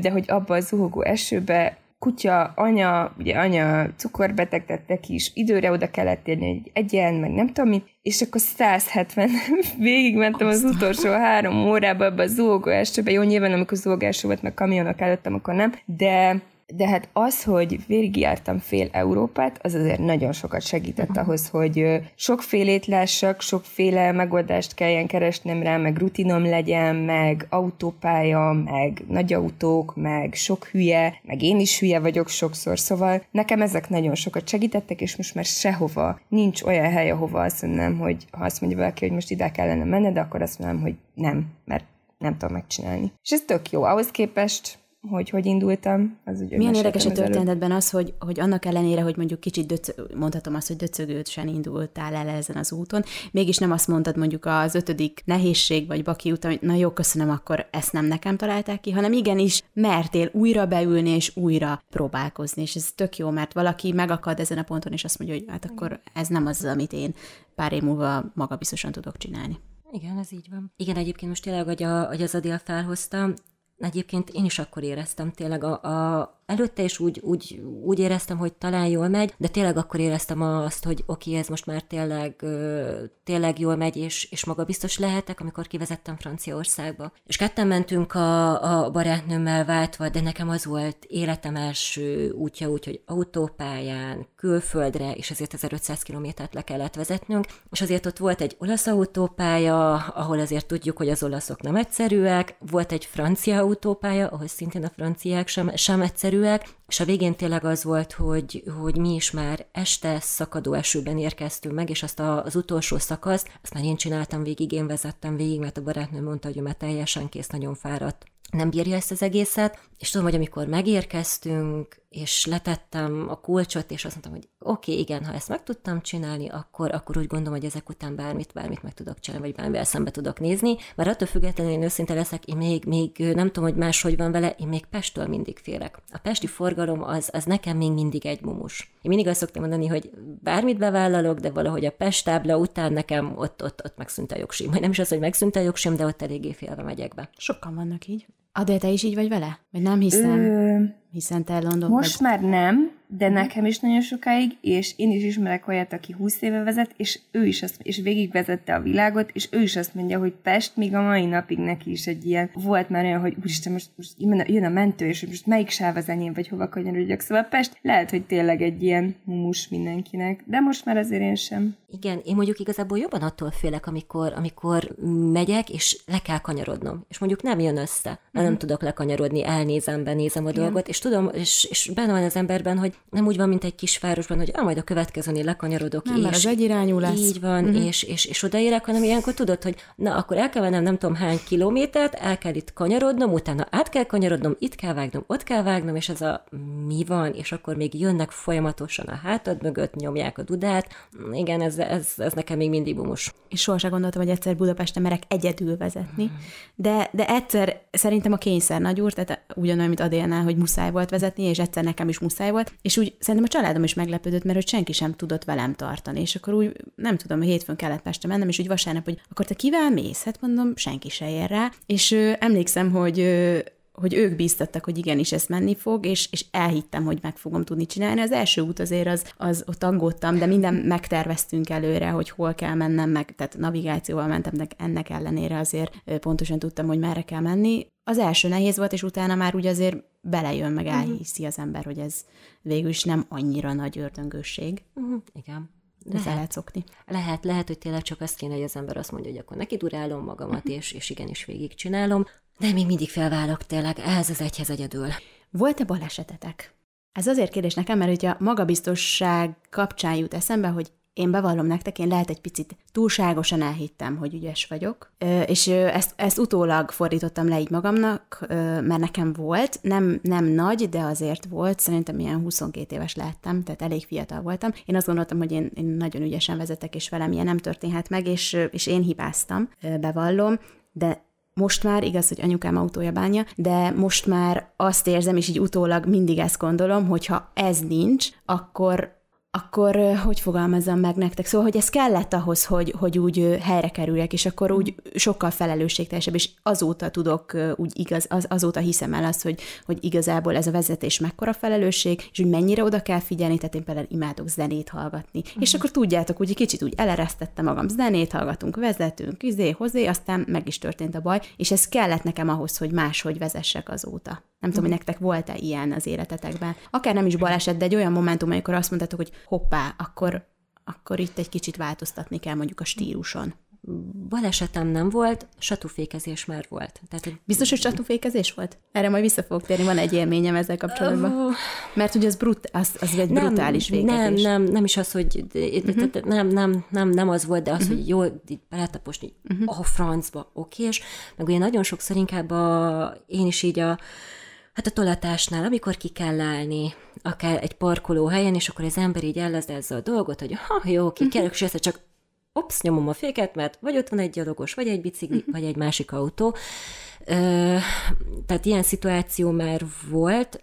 de hogy abba a zuhogó esőbe kutya, anya, ugye anya cukorbeteg, tehát neki is időre oda kellett érni egy egyen, meg nem tudom mit, és akkor 170 végigmentem az utolsó három órába ebbe a zúgóesőbe. Jó, nyilván amikor zúgóeső volt, meg kamionok előttem, akkor nem, de de hát az, hogy végigjártam fél Európát, az azért nagyon sokat segített ahhoz, hogy sokfélét lássak, sokféle megoldást kelljen keresnem rá, meg rutinom legyen, meg autópálya, meg nagy autók, meg sok hülye, meg én is hülye vagyok sokszor, szóval nekem ezek nagyon sokat segítettek, és most már sehova nincs olyan hely, ahova azt mondom, hogy ha azt mondja valaki, hogy most ide kellene menned, akkor azt mondom, hogy nem, mert nem tudom megcsinálni. És ez tök jó. Ahhoz képest hogy hogy indultam. Az ugye
Milyen érdekes a történetben az, hogy, hogy annak ellenére, hogy mondjuk kicsit döc, mondhatom azt, hogy döcögősen indultál el ezen az úton, mégis nem azt mondtad mondjuk az ötödik nehézség vagy baki úton, hogy na jó, köszönöm, akkor ezt nem nekem találták ki, hanem igenis mertél újra beülni és újra próbálkozni, és ez tök jó, mert valaki megakad ezen a ponton, és azt mondja, hogy hát akkor ez nem az, amit én pár év múlva magabiztosan tudok csinálni.
Igen, ez így van. Igen, egyébként most tényleg, hogy, a, hogy az Adél felhozta, Egyébként én is akkor éreztem tényleg a, a előtte is úgy, úgy, úgy éreztem, hogy talán jól megy, de tényleg akkor éreztem azt, hogy oké, ez most már tényleg, tényleg jól megy, és, és maga biztos lehetek, amikor kivezettem Franciaországba. És ketten mentünk a, a barátnőmmel váltva, de nekem az volt életem első útja, úgyhogy autópályán, külföldre, és ezért 1500 kilométert le kellett vezetnünk, és azért ott volt egy olasz autópálya, ahol azért tudjuk, hogy az olaszok nem egyszerűek, volt egy francia autópálya, ahol szintén a franciák sem, sem egyszerű, egyszerűek, és a végén tényleg az volt, hogy, hogy mi is már este szakadó esőben érkeztünk meg, és azt a, az utolsó szakaszt, azt már én csináltam végig, én vezettem végig, mert a barátnő mondta, hogy ő már teljesen kész, nagyon fáradt. Nem bírja ezt az egészet, és tudom, hogy amikor megérkeztünk, és letettem a kulcsot, és azt mondtam, hogy oké, okay, igen, ha ezt meg tudtam csinálni, akkor, akkor úgy gondolom, hogy ezek után bármit, bármit meg tudok csinálni, vagy bármivel szembe tudok nézni, mert attól függetlenül én őszinte leszek, én még, még nem tudom, hogy máshogy van vele, én még Pesttől mindig félek. A pesti forgalom az, az nekem még mindig egy mumus. Én mindig azt szoktam mondani, hogy bármit bevállalok, de valahogy a Pest tábla után nekem ott, ott, ott megszűnt a jogsim. Vagy nem is az, hogy megszűnt a jogsim, de ott eléggé félve megyek be.
Sokan vannak így. Adél, te is így vagy vele? Vagy nem hiszem? Ö... Hiszen te London
Most vagy... már nem, de uh-huh. nekem is nagyon sokáig, és én is ismerek olyat, aki 20 éve vezet, és ő is azt, és végigvezette a világot, és ő is azt mondja, hogy Pest még a mai napig neki is egy ilyen, volt már olyan, hogy úristen, most, most jön a mentő, és most melyik sáv az enyém, vagy hova kanyarodjak. Szóval Pest lehet, hogy tényleg egy ilyen mumus mindenkinek, de most már azért én sem.
Igen, én mondjuk igazából jobban attól félek, amikor, amikor megyek, és le kell kanyarodnom, és mondjuk nem jön össze, uh-huh. nem mhm. tudok lekanyarodni, elnézem, benézem a Igen. dolgot, és tudom, és, és benne van az emberben, hogy nem úgy van, mint egy kisvárosban, hogy ah, majd a következőnél lekanyarodok.
Nem, és az egyirányú lesz.
Így van, uh-huh. és, és, és odaérek, hanem ilyenkor tudod, hogy na, akkor el kell vennem nem tudom hány kilométert, el kell itt kanyarodnom, utána át kell kanyarodnom, itt kell vágnom, ott kell vágnom, és ez a mi van, és akkor még jönnek folyamatosan a hátad mögött, nyomják a dudát. Igen, ez, ez, ez nekem még mindig bumus.
És sohasem gondoltam, hogy egyszer Budapesten merek egyedül vezetni, uh-huh. de, de egyszer szerintem a kényszer nagy úr, tehát ugyanolyan, mint Adélnál, hogy muszáj volt vezetni, és egyszer nekem is muszáj volt, és úgy szerintem a családom is meglepődött, mert hogy senki sem tudott velem tartani, és akkor úgy nem tudom, hogy hétfőn kellett Pestre mennem, és úgy vasárnap, hogy akkor te kivel mész? Hát mondom, senki se ér rá, és ö, emlékszem, hogy ö, hogy ők bíztattak, hogy igenis ez menni fog, és, és elhittem, hogy meg fogom tudni csinálni. Az első út azért az, az ott aggódtam, de minden megterveztünk előre, hogy hol kell mennem, meg, tehát navigációval mentem, de ennek ellenére azért pontosan tudtam, hogy merre kell menni. Az első nehéz volt, és utána már úgy azért belejön, meg mhm. elhiszi az ember, hogy ez végül is nem annyira nagy ördöngőség.
Uh-huh. Igen.
De lehet, lehet szokni.
Lehet, lehet, hogy tényleg csak azt kéne, hogy az ember azt mondja, hogy akkor neki durálom magamat, uh-huh. és, és igenis végigcsinálom. De még mindig felválok tényleg, ez az egyhez egyedül.
Volt-e balesetetek? Ez azért kérdés nekem, mert hogyha magabiztosság kapcsán jut eszembe, hogy én bevallom nektek, én lehet egy picit túlságosan elhittem, hogy ügyes vagyok, és ezt, ezt utólag fordítottam le így magamnak, mert nekem volt, nem, nem nagy, de azért volt, szerintem ilyen 22 éves lettem, tehát elég fiatal voltam. Én azt gondoltam, hogy én, én nagyon ügyesen vezetek, és velem ilyen nem történhet meg, és, és én hibáztam, bevallom, de most már, igaz, hogy anyukám autója bánja, de most már azt érzem, és így utólag mindig ezt gondolom, hogy ha ez nincs, akkor akkor hogy fogalmazzam meg nektek? Szóval, hogy ez kellett ahhoz, hogy, hogy úgy helyre kerüljek, és akkor úgy sokkal felelősségteljesebb, és azóta tudok úgy igaz, az, azóta hiszem el azt, hogy, hogy igazából ez a vezetés mekkora felelősség, és hogy mennyire oda kell figyelni, tehát én például imádok zenét hallgatni. Uh-huh. És akkor tudjátok, úgy kicsit úgy eleresztettem magam, zenét hallgatunk, vezetünk, izé, hozé, aztán meg is történt a baj, és ez kellett nekem ahhoz, hogy máshogy vezessek azóta. Nem tudom, hogy nektek volt-e ilyen az életetekben. Akár nem is baleset, de egy olyan momentum, amikor azt mondtátok, hogy hoppá, akkor, akkor itt egy kicsit változtatni kell mondjuk a stíluson.
Balesetem nem volt, satúfékezés már volt. Tehát, hogy...
Biztos, hogy satúfékezés volt? Erre majd vissza fogok térni, van egy élményem ezzel kapcsolatban. Mert ugye az, brut, az, az egy nem, brutális vékezés.
Nem, nem, nem is az, hogy uh-huh. nem, nem, nem, nem az volt, de az, uh-huh. hogy jó, itt beletaposni, uh-huh. a francba, oké, és meg ugye nagyon sokszor inkább a, én is így a Hát a tolatásnál, amikor ki kell állni, akár egy parkoló helyen, és akkor az ember így ellezze a dolgot, hogy ha jó, ki kell, és ezt csak ops, nyomom a féket, mert vagy ott van egy gyalogos, vagy egy bicikli, vagy egy másik autó. Tehát ilyen szituáció már volt,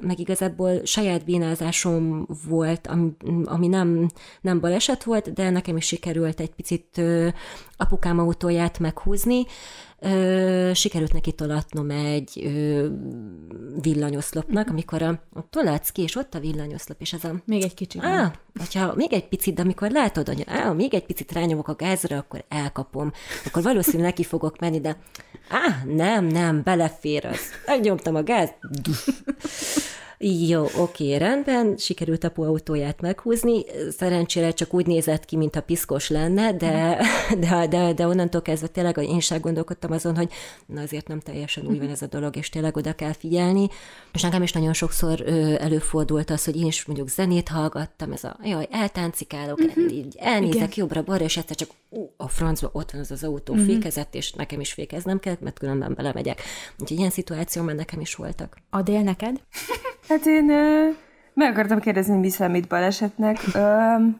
meg igazából saját bénázásom volt, ami, ami nem, nem baleset volt, de nekem is sikerült egy picit apukám autóját meghúzni, sikerült neki tolatnom egy villanyoszlopnak, amikor a, a tolatsz ki, és ott a villanyoszlop, és ez a...
Még egy kicsit.
Á, hogyha még egy picit, de amikor látod, hogy á, még egy picit rányomok a gázra, akkor elkapom. Akkor valószínűleg neki fogok menni, de á, nem, nem, belefér az. Megnyomtam a gáz. Jó, oké, rendben, sikerült apu autóját meghúzni, szerencsére csak úgy nézett ki, mint a piszkos lenne, de, de, de, de onnantól kezdve tényleg én sem gondolkodtam azon, hogy na azért nem teljesen úgy van ez a dolog, és tényleg oda kell figyelni. És nekem is nagyon sokszor előfordult az, hogy én is mondjuk zenét hallgattam, ez a jaj, eltáncikálok, uh-huh. így elnézek Igen. jobbra-balra, és egyszer csak ú, a francba ott van az az autó uh-huh. fékezett, és nekem is fékeznem kellett, mert különben belemegyek. Úgyhogy ilyen már nekem is voltak.
Adél neked?
Hát én ö, meg akartam kérdezni, mi számít balesetnek. Ö,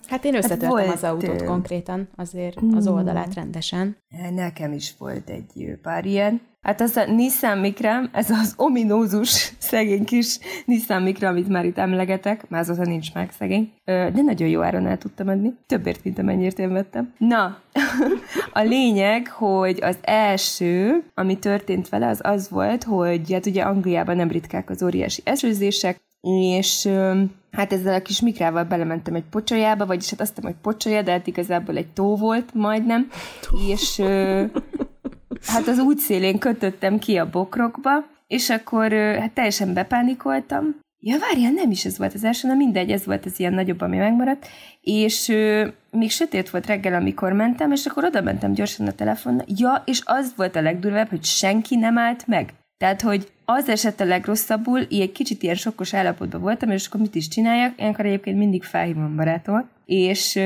hát én összetörtem hát volt, az autót konkrétan, azért az hmm. oldalát rendesen.
Nekem is volt egy pár ilyen. Hát az a Nissan Micra, ez az ominózus szegény kis Nissan Micra, amit már itt emlegetek, már azóta nincs meg szegény, de nagyon jó áron el tudtam adni, többért, mint amennyiért én vettem. Na, a lényeg, hogy az első, ami történt vele, az az volt, hogy hát ugye Angliában nem ritkák az óriási esőzések, és hát ezzel a kis mikrával belementem egy pocsolyába, vagyis hát azt hiszem, hogy pocsolya, de hát igazából egy tó volt majdnem, és hát az útszélén kötöttem ki a bokrokba, és akkor hát teljesen bepánikoltam. Ja, várjál, nem is ez volt az első, na mindegy, ez volt az ilyen nagyobb, ami megmaradt, és ö, még sötét volt reggel, amikor mentem, és akkor oda mentem gyorsan a telefonnal. Ja, és az volt a legdurvább, hogy senki nem állt meg. Tehát, hogy az esett a legrosszabbul, egy kicsit ilyen sokkos állapotban voltam, és akkor mit is csináljak? Ilyenkor egyébként mindig felhívom barátomat, és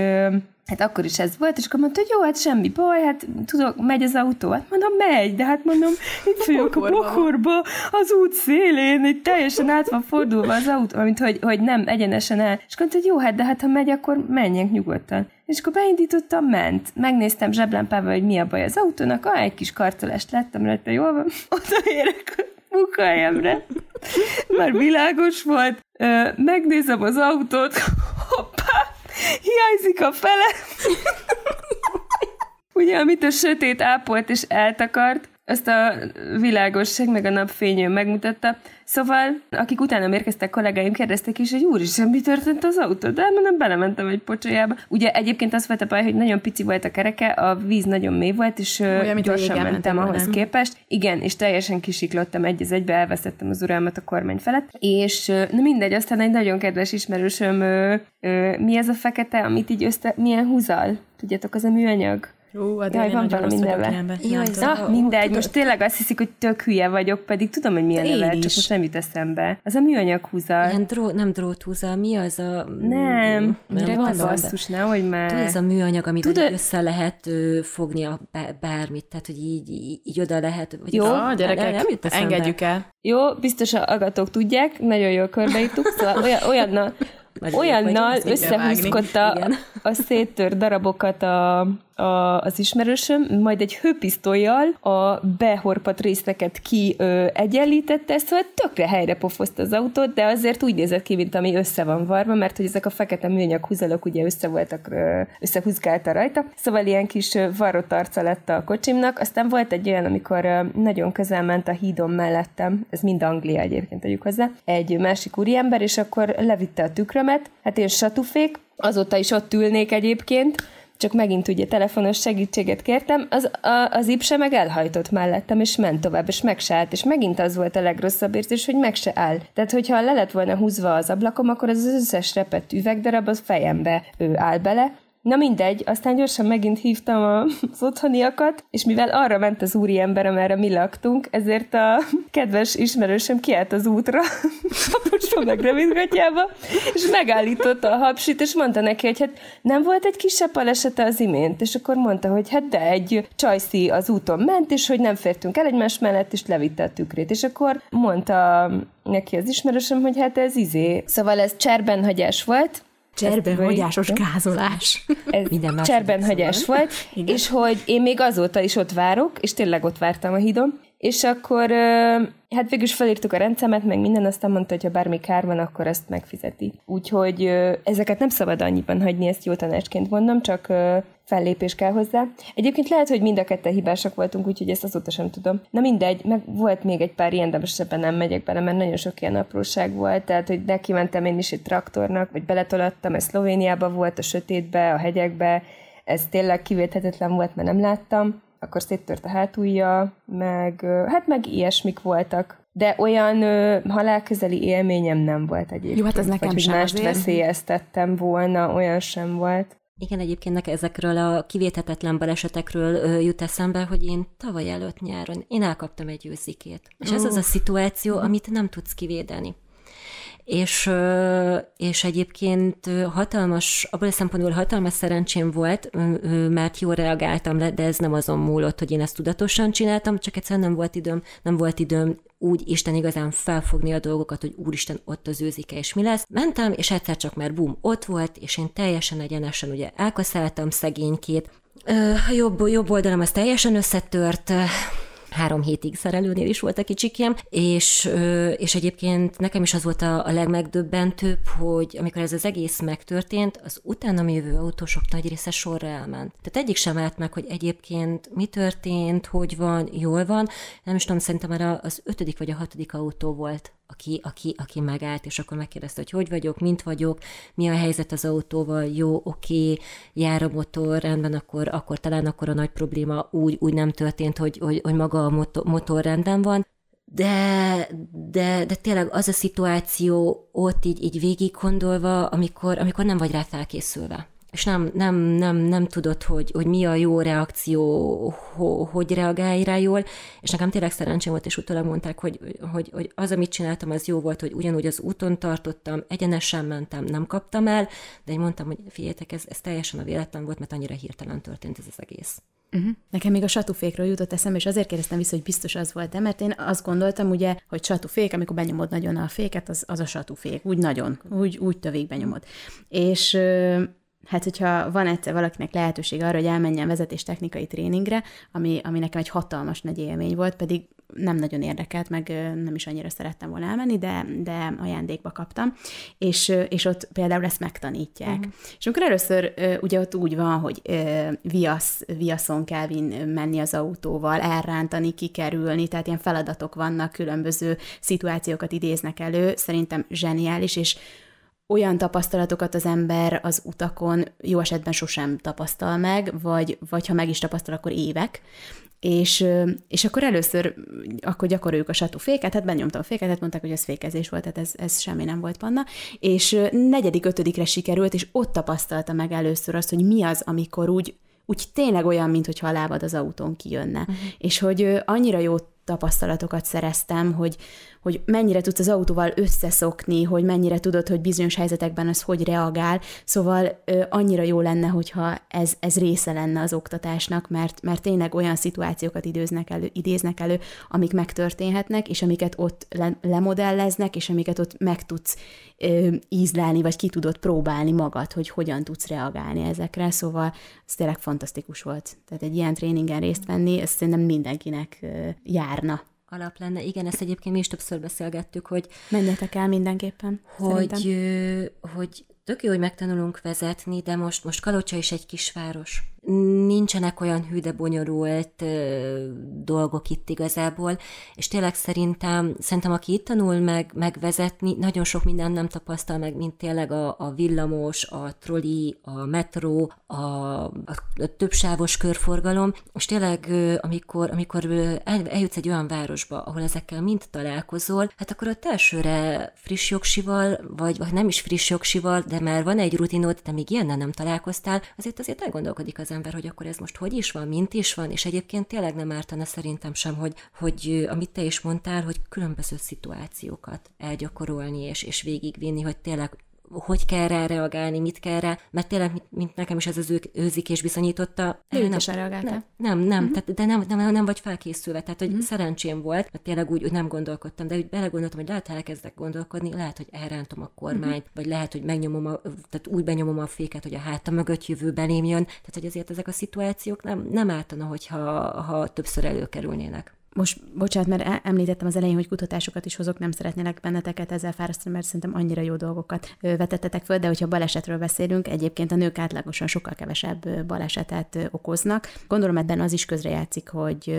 Hát akkor is ez volt, és akkor mondta, hogy jó, hát semmi baj, hát tudok, megy az autó. Hát mondom, megy, de hát mondom, itt vagyok a bokorba, az út szélén, itt teljesen át van fordulva az autó, mint hogy, hogy nem egyenesen el. És mondta, hogy jó, hát de hát ha megy, akkor menjek nyugodtan. És akkor beindítottam, ment. Megnéztem zseblámpával, hogy mi a baj az autónak, ah, egy kis kartolást lettem rajta, jól van, odaérek munkahelyemre. Már világos volt, megnézem az autót, hoppá, hiányzik a fele. Ugye, amit a sötét ápolt és eltakart, azt a világosság meg a napfényő megmutatta. Szóval, akik utána érkeztek kollégáim, kérdeztek is, hogy úristen, mi történt az autó? De nem belementem egy pocsolyába. Ugye egyébként az volt a baj, hogy nagyon pici volt a kereke, a víz nagyon mély volt, és Olyan, gyorsan mentem ahhoz nem. képest. Igen, és teljesen kisiklottam egy az egybe, elvesztettem az uralmat a kormány felett. És na mindegy, aztán egy nagyon kedves ismerősöm, ö, ö, mi ez a fekete, amit így össze, milyen húzal? Tudjátok, az a műanyag?
Ó, a Jaj, van valami neve.
Jaj, Na, mindegy, most tényleg azt hiszik, hogy tök hülye vagyok, pedig tudom, hogy milyen neve, csak most nem jut eszembe. Az a műanyag húza.
Ilyen dró, nem dróthúza, mi az a...
Nem, mire van basszus, nehogy már.
Tudod, ez a műanyag, amit tudod... össze lehet ö, fogni a bármit, tehát, hogy így, így, így oda lehet.
Vagy Jó, a gyerekek, nem jut engedjük el.
Jó, biztos a agatok tudják, nagyon jól körbeítuk, szóval olyan, olyannal, olyannal összehúzkodta a széttör darabokat a, a az ismerősöm, majd egy hőpisztolyjal a behorpat részeket ki ö, szóval tökre helyre pofozta az autót, de azért úgy nézett ki, mint ami össze van varva, mert hogy ezek a fekete műanyag húzalok ugye össze voltak, összehúzgálta rajta, szóval ilyen kis varrott arca lett a kocsimnak. Aztán volt egy olyan, amikor nagyon közel ment a hídon mellettem, ez mind Anglia egyébként tegyük hozzá, egy másik úriember, és akkor levitte a tükrömet, hát én satufék, azóta is ott ülnék egyébként, csak megint ugye telefonos segítséget kértem, az, a, az ipse meg elhajtott mellettem, és ment tovább, és meg se állt, és megint az volt a legrosszabb érzés, hogy meg se áll. Tehát, hogyha le lett volna húzva az ablakom, akkor az összes repett üvegdarab az fejembe ő áll bele, Na mindegy, aztán gyorsan megint hívtam az otthoniakat, és mivel arra ment az úri ember, amerre mi laktunk, ezért a kedves ismerősöm kiállt az útra, papucsba meg rövidgatjába, és megállította a hapsit, és mondta neki, hogy hát nem volt egy kisebb balesete az imént, és akkor mondta, hogy hát de egy csajszi az úton ment, és hogy nem fértünk el egymás mellett, és levitte a tükrét, és akkor mondta neki az ismerősöm, hogy hát ez izé. Szóval ez cserbenhagyás volt,
Cserbenhagyásos gázolás.
Ez cserbenhagyás volt, Igen. és hogy én még azóta is ott várok, és tényleg ott vártam a hídon, és akkor hát végül is felírtuk a rendszeremet, meg minden, aztán mondta, hogy ha bármi kár van, akkor ezt megfizeti. Úgyhogy ezeket nem szabad annyiban hagyni, ezt jó tanácsként mondom, csak fellépés kell hozzá. Egyébként lehet, hogy mind a ketten hibásak voltunk, úgyhogy ezt azóta sem tudom. Na mindegy, meg volt még egy pár ilyen, de most ebben nem megyek bele, mert nagyon sok ilyen apróság volt, tehát hogy neki mentem én is egy traktornak, vagy beletolattam, ez Szlovéniában volt, a sötétbe, a hegyekbe, ez tényleg kivéthetetlen volt, mert nem láttam akkor széttört a hátulja, meg hát meg ilyesmik voltak. De olyan ö, halálközeli élményem nem volt egyébként.
Jó, hát ez nekem
vagy,
sem
mást
azért.
veszélyeztettem volna, olyan sem volt.
Igen, egyébként nekem ezekről a kivéthetetlen balesetekről ö, jut eszembe, hogy én tavaly előtt nyáron, én elkaptam egy őzikét. És ez az a szituáció, amit nem tudsz kivédeni és, és egyébként hatalmas, abból a szempontból hatalmas szerencsém volt, mert jól reagáltam le, de ez nem azon múlott, hogy én ezt tudatosan csináltam, csak egyszerűen nem volt időm, nem volt időm úgy Isten igazán felfogni a dolgokat, hogy úristen, ott az őzike, és mi lesz. Mentem, és egyszer csak már bum, ott volt, és én teljesen egyenesen ugye elkaszáltam szegénykét. A jobb, jobb oldalam az teljesen összetört, három hétig szerelőnél is volt a kicsikém, és, és egyébként nekem is az volt a, a legmegdöbbentőbb, hogy amikor ez az egész megtörtént, az utána jövő autósok nagy része sorra elment. Tehát egyik sem állt meg, hogy egyébként mi történt, hogy van, jól van. Nem is tudom, szerintem már az ötödik vagy a hatodik autó volt, aki, aki, aki megállt, és akkor megkérdezte, hogy hogy vagyok, mint vagyok, mi a helyzet az autóval, jó, oké, jár a motor, rendben, akkor, akkor talán akkor a nagy probléma úgy, úgy nem történt, hogy, hogy, hogy maga a motor, van, de, de, de tényleg az a szituáció ott így, így végig gondolva, amikor, amikor nem vagy rá felkészülve és nem, nem, nem, nem tudod, hogy, hogy mi a jó reakció, ho, hogy reagálj rá jól, és nekem tényleg szerencsém volt, és utólag mondták, hogy, hogy, hogy az, amit csináltam, az jó volt, hogy ugyanúgy az úton tartottam, egyenesen mentem, nem kaptam el, de én mondtam, hogy figyeljetek, ez, ez teljesen a véletlen volt, mert annyira hirtelen történt ez az egész.
Uh-huh. Nekem még a satufékről jutott eszembe, és azért kérdeztem vissza, hogy biztos az volt mert én azt gondoltam, ugye, hogy satufék, amikor benyomod nagyon a féket, az, az a satufék, úgy nagyon, úgy, úgy tövig benyomod. És hát hogyha van egyszer valakinek lehetőség arra, hogy elmenjen vezetés technikai tréningre, ami, ami nekem egy hatalmas nagy élmény volt, pedig nem nagyon érdekelt, meg nem is annyira szerettem volna elmenni, de, de ajándékba kaptam, és, és ott például ezt megtanítják. Uh-huh. És amikor először ugye ott úgy van, hogy viasz, viaszon kell menni az autóval, elrántani, kikerülni, tehát ilyen feladatok vannak, különböző szituációkat idéznek elő, szerintem zseniális, és olyan tapasztalatokat az ember az utakon jó esetben sosem tapasztal meg, vagy, vagy ha meg is tapasztal, akkor évek. És, és akkor először akkor gyakoroljuk a satú féket, hát benyomtam a féket, hát mondták, hogy ez fékezés volt, tehát ez, ez semmi nem volt panna. És negyedik, ötödikre sikerült, és ott tapasztalta meg először azt, hogy mi az, amikor úgy, úgy tényleg olyan, mintha a lábad az autón kijönne. Uh-huh. És hogy annyira jó tapasztalatokat szereztem, hogy, hogy mennyire tudsz az autóval összeszokni, hogy mennyire tudod, hogy bizonyos helyzetekben az hogy reagál. Szóval ö, annyira jó lenne, hogyha ez, ez része lenne az oktatásnak, mert, mert tényleg olyan szituációkat időznek elő, idéznek elő, amik megtörténhetnek, és amiket ott le, lemodelleznek, és amiket ott meg tudsz ö, ízlelni, vagy ki tudod próbálni magad, hogy hogyan tudsz reagálni ezekre. Szóval ez tényleg fantasztikus volt. Tehát egy ilyen tréningen részt venni, ez szerintem mindenkinek ö, járna
alap lenne. Igen, ezt egyébként mi is többször beszélgettük, hogy...
Menjetek el mindenképpen,
Hogy, ö, hogy tök jó, hogy megtanulunk vezetni, de most, most Kalocsa is egy kisváros nincsenek olyan hű, de bonyolult ö, dolgok itt igazából, és tényleg szerintem, szerintem aki itt tanul meg, megvezetni, nagyon sok minden nem tapasztal meg, mint tényleg a, a villamos, a troli, a metró, a, a, többsávos körforgalom, és tényleg amikor, amikor el, eljutsz egy olyan városba, ahol ezekkel mind találkozol, hát akkor ott elsőre friss jogsival, vagy, vagy nem is friss jogsival, de már van egy rutinod, de még ilyennel nem találkoztál, azért azért elgondolkodik az ember, hogy akkor ez most hogy is van, mint is van, és egyébként tényleg nem ártana szerintem sem, hogy, hogy amit te is mondtál, hogy különböző szituációkat elgyakorolni, és, és végigvinni, hogy tényleg hogy kell rá reagálni, mit kell rá, mert tényleg, mint, nekem is ez az ő, őzikés bizonyította.
De nem, reagáltál.
Nem, nem, nem, uh-huh. tehát, de nem, nem, nem vagy felkészülve, tehát hogy uh-huh. szerencsém volt, mert tényleg úgy, úgy nem gondolkodtam, de úgy belegondoltam, hogy lehet, ha elkezdek gondolkodni, lehet, hogy elrántom a kormányt, uh-huh. vagy lehet, hogy megnyomom, a, tehát úgy benyomom a féket, hogy a háta mögött jövő belém jön, tehát hogy azért ezek a szituációk nem, nem ártana, hogyha ha többször előkerülnének
most, bocsánat, mert e- említettem az elején, hogy kutatásokat is hozok, nem szeretnélek benneteket ezzel fárasztani, mert szerintem annyira jó dolgokat vetettetek föl, de hogyha balesetről beszélünk, egyébként a nők átlagosan sokkal kevesebb balesetet okoznak. Gondolom ebben az is közrejátszik, hogy,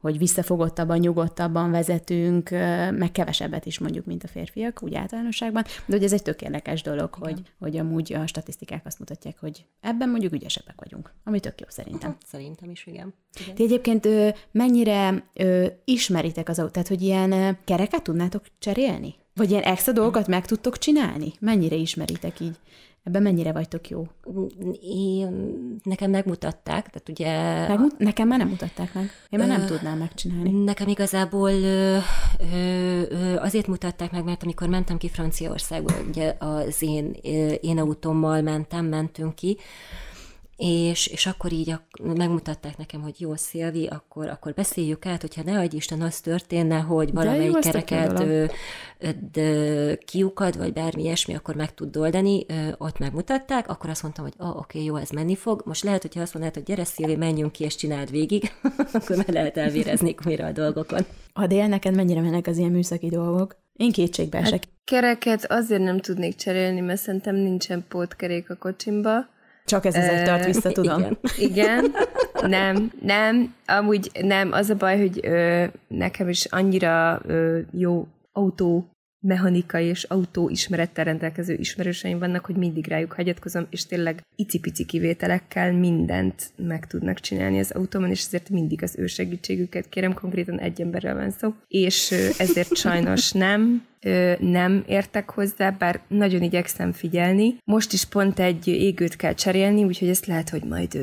hogy visszafogottabban, nyugodtabban vezetünk, meg kevesebbet is mondjuk, mint a férfiak, úgy általánosságban, de hogy ez egy tök érdekes dolog, hogy, hogy amúgy a statisztikák azt mutatják, hogy ebben mondjuk ügyesebbek vagyunk, ami tök jó szerintem.
Hát, szerintem is, igen. igen.
Ti egyébként mennyire ö, ismeritek az autót, tehát hogy ilyen kereket tudnátok cserélni? Vagy ilyen extra dolgokat meg tudtok csinálni? Mennyire ismeritek így? Ebben mennyire vagytok jó?
Én, nekem megmutatták, tehát ugye...
Megmut- nekem már nem mutatták meg. Én már nem tudnám megcsinálni.
Nekem igazából ö, ö, azért mutatták meg, mert amikor mentem ki Franciaországba, ugye az én, én autómmal mentem, mentünk ki, és, és akkor így megmutatták nekem, hogy jó, Szilvi, akkor, akkor beszéljük át, hogyha ne adj Isten, az történne, hogy valamelyik jó, kereket ö, ö, kiukad, vagy bármi ilyesmi, akkor meg tud oldani, ö, ott megmutatták, akkor azt mondtam, hogy oh, oké, okay, jó, ez menni fog. Most lehet, hogyha azt mondod, hogy gyere Szilvi, menjünk ki, és csináld végig, akkor már lehet elvérezni mire a dolgokon.
A dél neked mennyire mennek az ilyen műszaki dolgok? Én kétségbe esek. Hát
kereket azért nem tudnék cserélni, mert szerintem nincsen pótkerék a kocsimba,
csak ez egy tart vissza, tudom.
Igen. igen. Nem, nem. Amúgy nem. Az a baj, hogy ö, nekem is annyira ö, jó autó mechanikai és autó ismerettel rendelkező ismerőseim vannak, hogy mindig rájuk hagyatkozom, és tényleg icipici kivételekkel mindent meg tudnak csinálni az autóban, és ezért mindig az ő segítségüket kérem, konkrétan egy emberrel van szó, és ezért sajnos nem, nem értek hozzá, bár nagyon igyekszem figyelni. Most is pont egy égőt kell cserélni, úgyhogy ezt lehet, hogy majd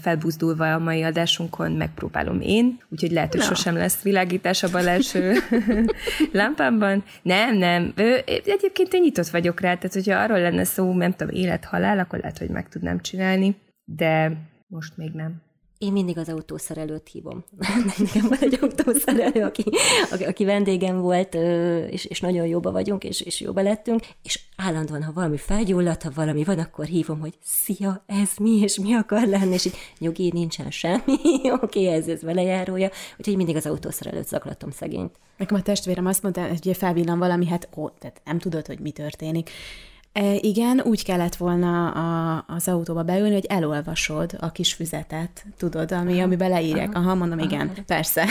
felbuzdulva a mai adásunkon megpróbálom én, úgyhogy lehet, hogy no. sosem lesz világítás a bal első lámpámban. Nem, nem. Egyébként én nyitott vagyok rá, tehát hogyha arról lenne szó, nem tudom, élet-halál, akkor lehet, hogy meg tudnám csinálni, de most még nem.
Én mindig az autószerelőt hívom. Nekem van egy autószerelő, aki, aki, vendégem volt, és, és nagyon jóba vagyunk, és, és jóba lettünk, és állandóan, ha valami felgyulladt, ha valami van, akkor hívom, hogy szia, ez mi, és mi akar lenni, és így nyugi, nincsen semmi, oké, ez, ez velejárója, úgyhogy mindig az autószerelőt zaklatom szegényt.
Nekem a testvérem azt mondta, hogy felvillan valami, hát ó, tehát nem tudod, hogy mi történik. E, igen, úgy kellett volna a, az autóba beülni, hogy elolvasod a kis füzetet, tudod, ami, amiben leírják. Aha, mondom, igen, persze.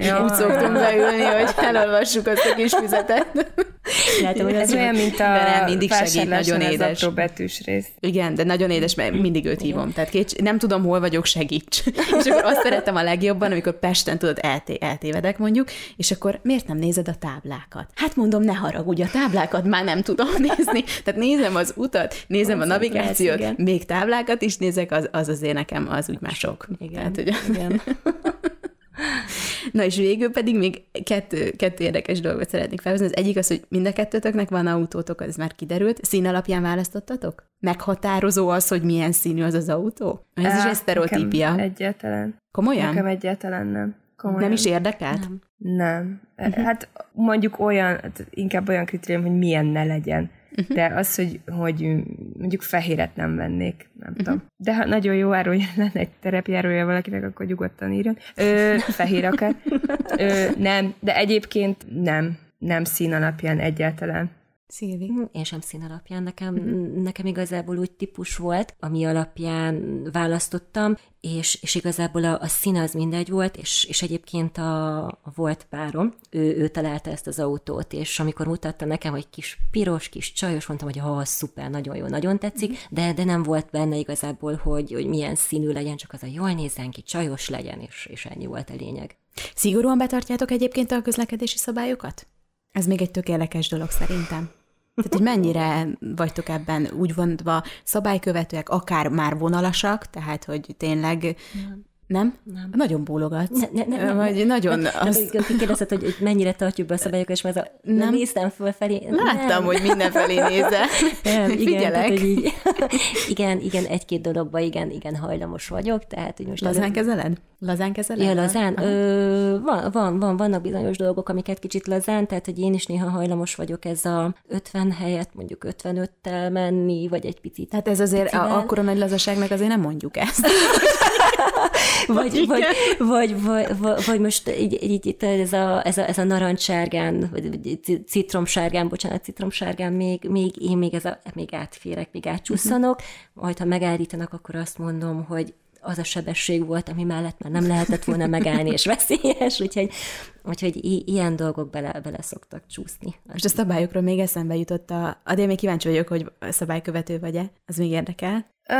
Ja. úgy szoktunk beülni, hogy elolvassuk azt a kis füzetet.
Látom, hogy Ez olyan, mint a mindig segít, nagyon édes. betűs rész.
Igen, de nagyon édes, mert mindig őt hívom. Tehát két, nem tudom, hol vagyok, segíts. és akkor azt szeretem a legjobban, amikor Pesten, tudod, elté, eltévedek mondjuk, és akkor miért nem nézed a táblákat? Hát mondom, ne haragudj, a táblákat már nem tudom nézni. Tehát nézem az utat, nézem a navigációt, lesz, még táblákat is nézek, az, az azért nekem az úgy már sok.
Igen, Tehát, hogy... igen.
Na és végül pedig még kettő, kettő érdekes dolgot szeretnék felhozni. Az egyik az, hogy mind a kettőtöknek van autótok, ez már kiderült. Szín alapján választottatok? Meghatározó az, hogy milyen színű az az autó? Ez is egy sztereotípia.
Egyáltalán.
Komolyan?
Nekem egyáltalán nem. Komolyan.
Nem is érdekelt?
Nem.
Nem. Uh-huh. Hát mondjuk olyan, hát inkább olyan kritérium, hogy milyen ne legyen. Uh-huh. De az, hogy, hogy mondjuk fehéret nem vennék, nem uh-huh. tudom. De ha nagyon jó árulja lenne egy terepjárója valakinek, akkor nyugodtan írjon. Ö, fehér akár. Ö, nem, de egyébként nem. Nem szín alapján egyáltalán.
Szilvi?
Hm, Én sem szín alapján, nekem, uh-huh. nekem igazából úgy típus volt, ami alapján választottam, és, és igazából a, a szín az mindegy volt, és, és egyébként a, a volt párom, ő, ő találta ezt az autót, és amikor mutatta nekem, hogy kis piros, kis csajos, mondtam, hogy ha, szuper, nagyon jó, nagyon tetszik, uh-huh. de, de nem volt benne igazából, hogy, hogy milyen színű legyen, csak az a jól nézzen ki, csajos legyen, és, és ennyi volt a lényeg.
Szigorúan betartjátok egyébként a közlekedési szabályokat? Ez még egy tökéletes dolog szerintem. Tehát, hogy mennyire vagytok ebben úgy vontva szabálykövetőek, akár már vonalasak, tehát, hogy tényleg
Nem.
nem?
Nem.
Nagyon bólogatsz.
Ne, ne, ne,
Vagy nagyon...
Nem,
azt-
nem, kérdezted, hogy, hogy mennyire tartjuk be a szabályokat, és már az a,
Nem.
nem. néztem fölfelé.
Láttam,
nem.
hogy mindenfelé nézel.
Nem, igen,
Figyelek.
tehát, hogy így, igen, igen, egy-két dologban igen, igen hajlamos vagyok, tehát hogy most
Lazán
előbb-
kezeled? Lazán kezeled?
Ja, lazán?
Aha.
Ö, van, van, van, vannak bizonyos dolgok, amiket kicsit lazán, tehát hogy én is néha hajlamos vagyok ez a 50 helyet mondjuk 55-tel menni, vagy egy picit.
Tehát ez azért,
picivel.
a, akkor a nagy lazaságnak azért nem mondjuk ezt.
vagy, vagy, vagy, vagy, vagy, vagy, most így, így, így ez, a, ez, a, ez a narancssárgán, vagy vagy ci- citromsárgán, bocsánat, citromsárgán még, még én még, ez a, még átférek, még átcsusszanok, majd ha megállítanak, akkor azt mondom, hogy az a sebesség volt, ami mellett már nem lehetett volna megállni, és veszélyes, úgyhogy, úgyhogy i- ilyen dolgok bele, bele szoktak csúszni.
Most a szabályokról még eszembe jutott a... Adél még kíváncsi vagyok, hogy szabálykövető vagy-e. Az még érdekel.
Uh,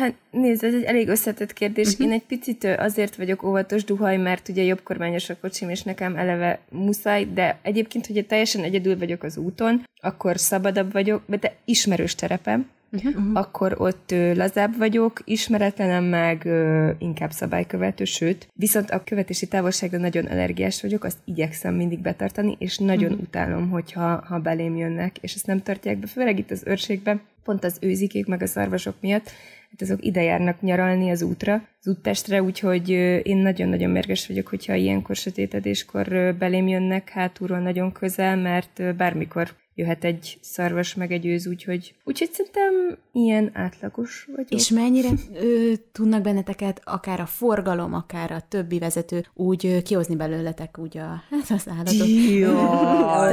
hát nézd, ez egy elég összetett kérdés. Uh-huh. Én egy picit azért vagyok óvatos duhaj, mert ugye jobb kormányos a kocsim, és nekem eleve muszáj, de egyébként, hogyha teljesen egyedül vagyok az úton, akkor szabadabb vagyok, de ismerős terepem, uh-huh. akkor ott ö, lazább vagyok, ismeretlenem meg ö, inkább szabálykövető, sőt, viszont a követési távolságra nagyon allergiás vagyok, azt igyekszem mindig betartani, és nagyon uh-huh. utálom, hogyha ha belém jönnek, és ezt nem tartják be, főleg itt az őrségben, pont az őzikék meg a szarvasok miatt, hát azok ide járnak nyaralni az útra, az úttestre, úgyhogy én nagyon-nagyon mérges vagyok, hogyha ilyenkor sötétedéskor belém jönnek hátulról nagyon közel, mert bármikor jöhet egy szarvas meg egy őz, úgyhogy, úgyhogy szerintem ilyen átlagos vagyok.
És mennyire ö, tudnak benneteket akár a forgalom, akár a többi vezető úgy ö, kihozni belőletek úgy a, hát az állatot.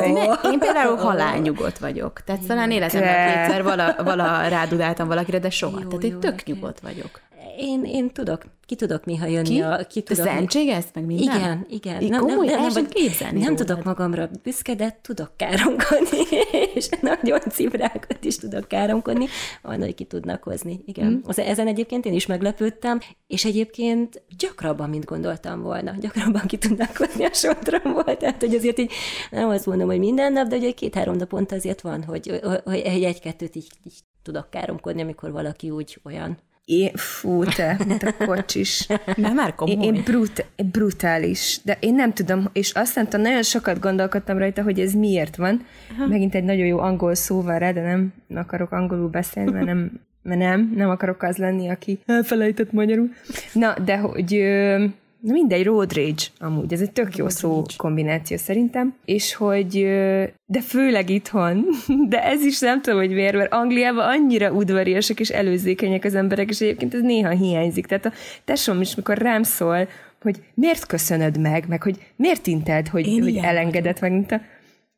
Tehát én, például halálnyugodt vagyok. Tehát talán életemben
Te.
kétszer vala, vala rádudáltam valakire, de soha.
Jó,
Tehát én
jó
tök nyugodt vagyok.
Én, én tudok, ki tudok néha jönni.
Ki?
A, ki tudok,
szentségelsz meg minden?
Igen, igen.
Így komoly, el sem képzelni
nem
rólad.
tudok magamra büszke, de tudok káromkodni, és nagyon cibrákat is tudok káromkodni, hogy ki tudnak hozni. Igen. Mm. Az, ezen egyébként én is meglepődtem, és egyébként gyakrabban, mint gondoltam volna. Gyakrabban ki tudnak hozni a sodromból. Tehát, hogy azért így nem azt mondom, hogy minden nap, de ugye két-három naponta azért van, hogy, hogy egy-kettőt így, így tudok káromkodni, amikor valaki úgy olyan
Én, fú, te, a kocsis.
Mert már komoly.
Én, én brut, brutális, de én nem tudom, és azt nem tudom, nagyon sokat gondolkodtam rajta, hogy ez miért van. Aha. Megint egy nagyon jó angol szó van rá, de nem akarok angolul beszélni, mert nem, mert nem, nem akarok az lenni, aki elfelejtett magyarul. Na, de hogy ö, na mindegy, road rage amúgy, ez egy tök jó szó kombináció szerintem, és hogy, de főleg itthon, de ez is nem tudom, hogy miért, mert Angliában annyira udvariasak és előzékenyek az emberek, és egyébként ez néha hiányzik. Tehát a tesóm is, mikor rám szól, hogy miért köszönöd meg, meg hogy miért inted, hogy,
Én
hogy elengedett meg, mint a,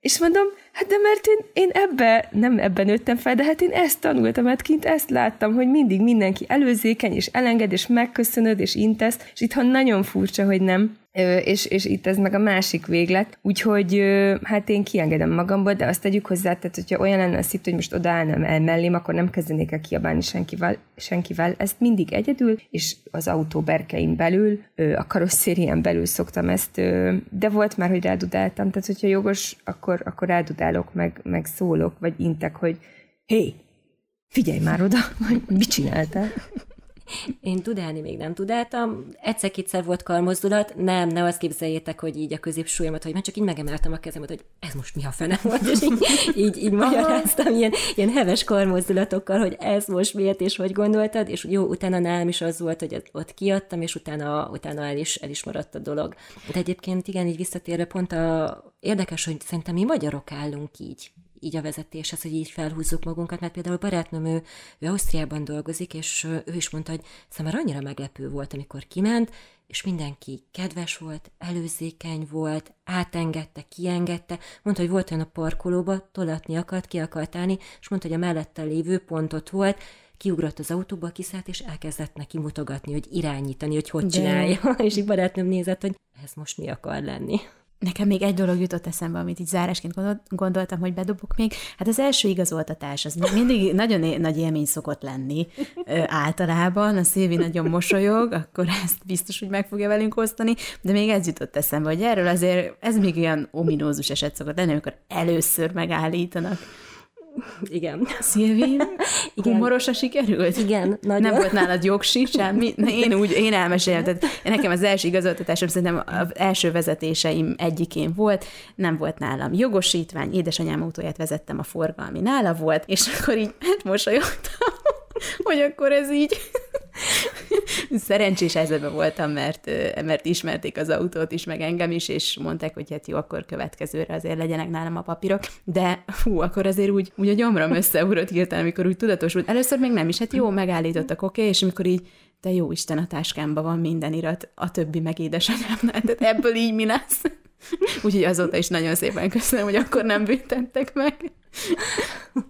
és mondom, hát de mert én, én ebbe, nem ebben nőttem fel, de hát én ezt tanultam, hát kint ezt láttam, hogy mindig mindenki előzékeny, és elenged, és megköszönöd, és intesz, és itthon nagyon furcsa, hogy nem. És, és itt ez meg a másik véglet. Úgyhogy hát én kiengedem magamból, de azt tegyük hozzá, tehát hogyha olyan lenne a szip, hogy most odaállnám el mellém, akkor nem kezdenék el kiabálni senkivel, senkivel. Ezt mindig egyedül, és az autó berkeim belül, a karosszérián belül szoktam ezt, de volt már, hogy rádudáltam, tehát hogyha jogos, akkor, akkor rádudálok, meg, meg szólok, vagy intek, hogy hé, figyelj már oda, hogy mit csináltál.
Én tudálni még nem tudáltam. Egyszer-kétszer volt karmozdulat, nem, ne azt képzeljétek, hogy így a középsúlyomat, hogy már csak így megemeltem a kezemet, hogy ez most mi a fene volt, és így, így, így magyaráztam ilyen, ilyen heves karmozdulatokkal, hogy ez most miért és hogy gondoltad, és jó, utána nálam is az volt, hogy ott kiadtam, és utána, utána el, is, el is maradt a dolog. De egyébként igen, így visszatérve pont a, érdekes, hogy szerintem mi magyarok állunk így így a vezetéshez, hogy így felhúzzuk magunkat, mert például barátnőm, ő, ő Ausztriában dolgozik, és ő is mondta, hogy számára annyira meglepő volt, amikor kiment, és mindenki kedves volt, előzékeny volt, átengedte, kiengedte, mondta, hogy volt olyan a parkolóba, tolatni akart, ki akart állni, és mondta, hogy a mellette lévő pontot volt, kiugrott az autóba, kiszállt, és elkezdett neki mutogatni, hogy irányítani, hogy hogy csinálja. De... És így barátnőm nézett, hogy ez most mi akar lenni.
Nekem még egy dolog jutott eszembe, amit így zárásként gondoltam, hogy bedobok még. Hát az első igazoltatás, az mindig nagyon nagy élmény szokott lenni általában. A Szilvi nagyon mosolyog, akkor ezt biztos, hogy meg fogja velünk osztani, de még ez jutott eszembe, hogy erről azért ez még olyan ominózus eset szokott lenni, amikor először megállítanak
igen.
Szilvi, humoros a sikerült?
Igen, nagyon.
Nem volt nálad jogsi, semmi? Én úgy, én elmesélem, tehát nekem az első igazoltatásom szerintem az első vezetéseim egyikén volt, nem volt nálam jogosítvány, édesanyám autóját vezettem a forgalmi, nála volt, és akkor így hát mosolyogtam, hogy akkor ez így Szerencsés helyzetben voltam, mert, mert ismerték az autót is, meg engem is, és mondták, hogy hát jó, akkor következőre azért legyenek nálam a papírok, de hú, akkor azért úgy, úgy a gyomrom összeugrott hirtelen, amikor úgy tudatosult. Először még nem is, hát jó, megállítottak, oké, okay, és amikor így te jó Isten, a táskámban van minden irat, a többi meg édesanyámnál, tehát ebből így mi lesz? Úgyhogy azóta is nagyon szépen köszönöm, hogy akkor nem büntettek meg.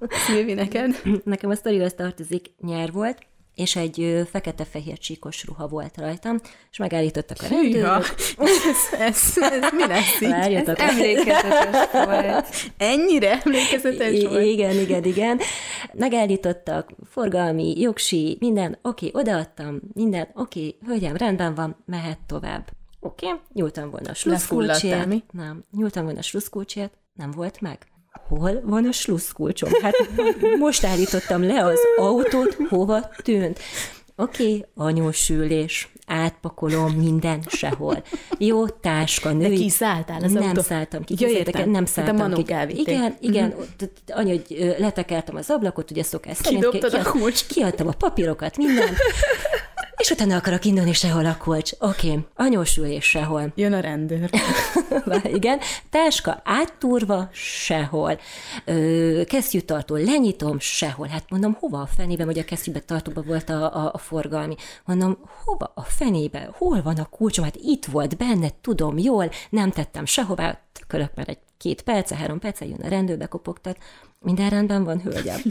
Szilvi, neked?
Nekem a sztorihoz tartozik, nyár volt, és egy fekete-fehér csíkos ruha volt rajtam, és megállítottak a rendőrök.
ez, ez, ez mi lesz így?
Várjatok.
Ez emlékezetes volt. Ennyire emlékezetes
I-
volt?
Igen, igen, igen. Megállítottak, forgalmi, jogsi, minden, oké, okay, odaadtam, minden, oké, okay, hölgyem, rendben van, mehet tovább. Oké, okay, nyúltam volna a sluszkulcsért. Nem, nyúltam volna a sluszkulcsért, nem volt meg hol van a slusszkulcsom? Hát most állítottam le az autót, hova tűnt? Oké, okay, anyósülés, átpakolom minden sehol. Jó, táska, női.
De kiszálltál az
Nem
autó?
szálltam ki.
Ja,
értem. Nem szálltam
a
ki.
Elvitték.
Igen, igen. Mm-hmm. Anya, hogy letekeltem az ablakot, ugye szokás szerint.
Kidobtad a kulcs.
Kiadtam a papírokat, minden. És utána akarok indulni sehol a kulcs. Oké, okay. anyósülés sehol.
Jön a rendőr.
Igen, táska áttúrva sehol. Ö, kesztyűtartó lenyitom sehol. Hát mondom, hova a fenébe, hogy a kesztyűbe tartóba volt a, a, a forgalmi. Mondom, hova a fenébe? Hol van a kulcsom? Hát itt volt benne, tudom jól, nem tettem sehová. Kölök már egy két perce, három perce, jön a rendőr, bekopogtat. Minden rendben van, hölgyem.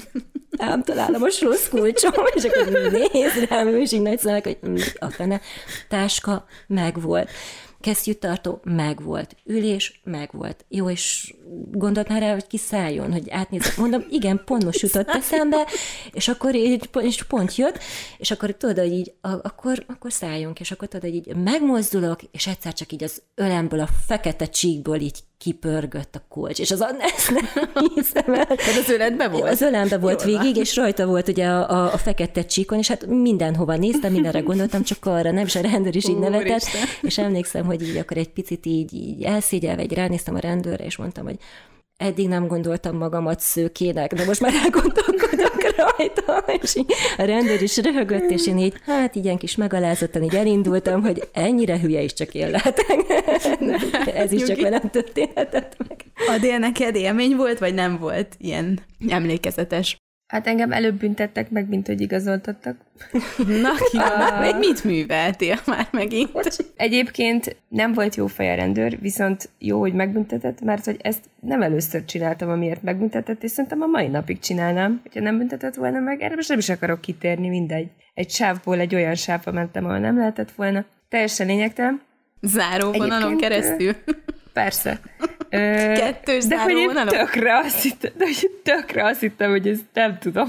Nem találom a slusz kulcsom, és akkor néz rám, és így nagy szemek, hogy mm, a fene. Táska megvolt kesztyűtartó megvolt, ülés megvolt. Jó, és gondolt már rá, hogy kiszálljon, hogy átnézze. Mondom, igen, pont most jutott eszembe, és akkor így és pont jött, és akkor tudod, hogy így, akkor, akkor szálljunk, és akkor tudod, hogy így megmozdulok, és egyszer csak így az ölemből, a fekete csíkból így kipörgött a kulcs, és az ezt nem hiszem el.
Tehát az ölembe volt?
Az ölembe volt Jól végig, van. és rajta volt ugye a, a, a fekete csíkon, és hát mindenhova néztem, mindenre gondoltam, csak arra nem, és a rendőr is így nevetett, és emlékszem, hogy így akkor egy picit így, így elszégyelve, egy ránéztem a rendőrre, és mondtam, hogy eddig nem gondoltam magamat szőkének, de most már elgondolkodok rajta, és így a rendőr is röhögött, és én így, hát ilyen kis megalázottan így elindultam, hogy ennyire hülye is csak én lehetek. Ez is csak velem történhetett meg.
Adél neked élmény volt, vagy nem volt ilyen emlékezetes?
Hát engem előbb büntettek meg, mint hogy igazoltattak.
Na ki, még mit műveltél már megint?
Egyébként nem volt jó fej a rendőr, viszont jó, hogy megbüntetett, mert hogy ezt nem először csináltam, amiért megbüntetett, és szerintem a mai napig csinálnám, hogyha nem büntetett volna meg. Erre most nem is akarok kitérni, mindegy. Egy sávból egy olyan sávba mentem, ahol nem lehetett volna. Teljesen lényegtelen.
Záróvonalon keresztül.
Persze.
Kettős
de hogy
én
tökre azt hittem, de hogy tökre azt hittem, hogy ezt nem tudom.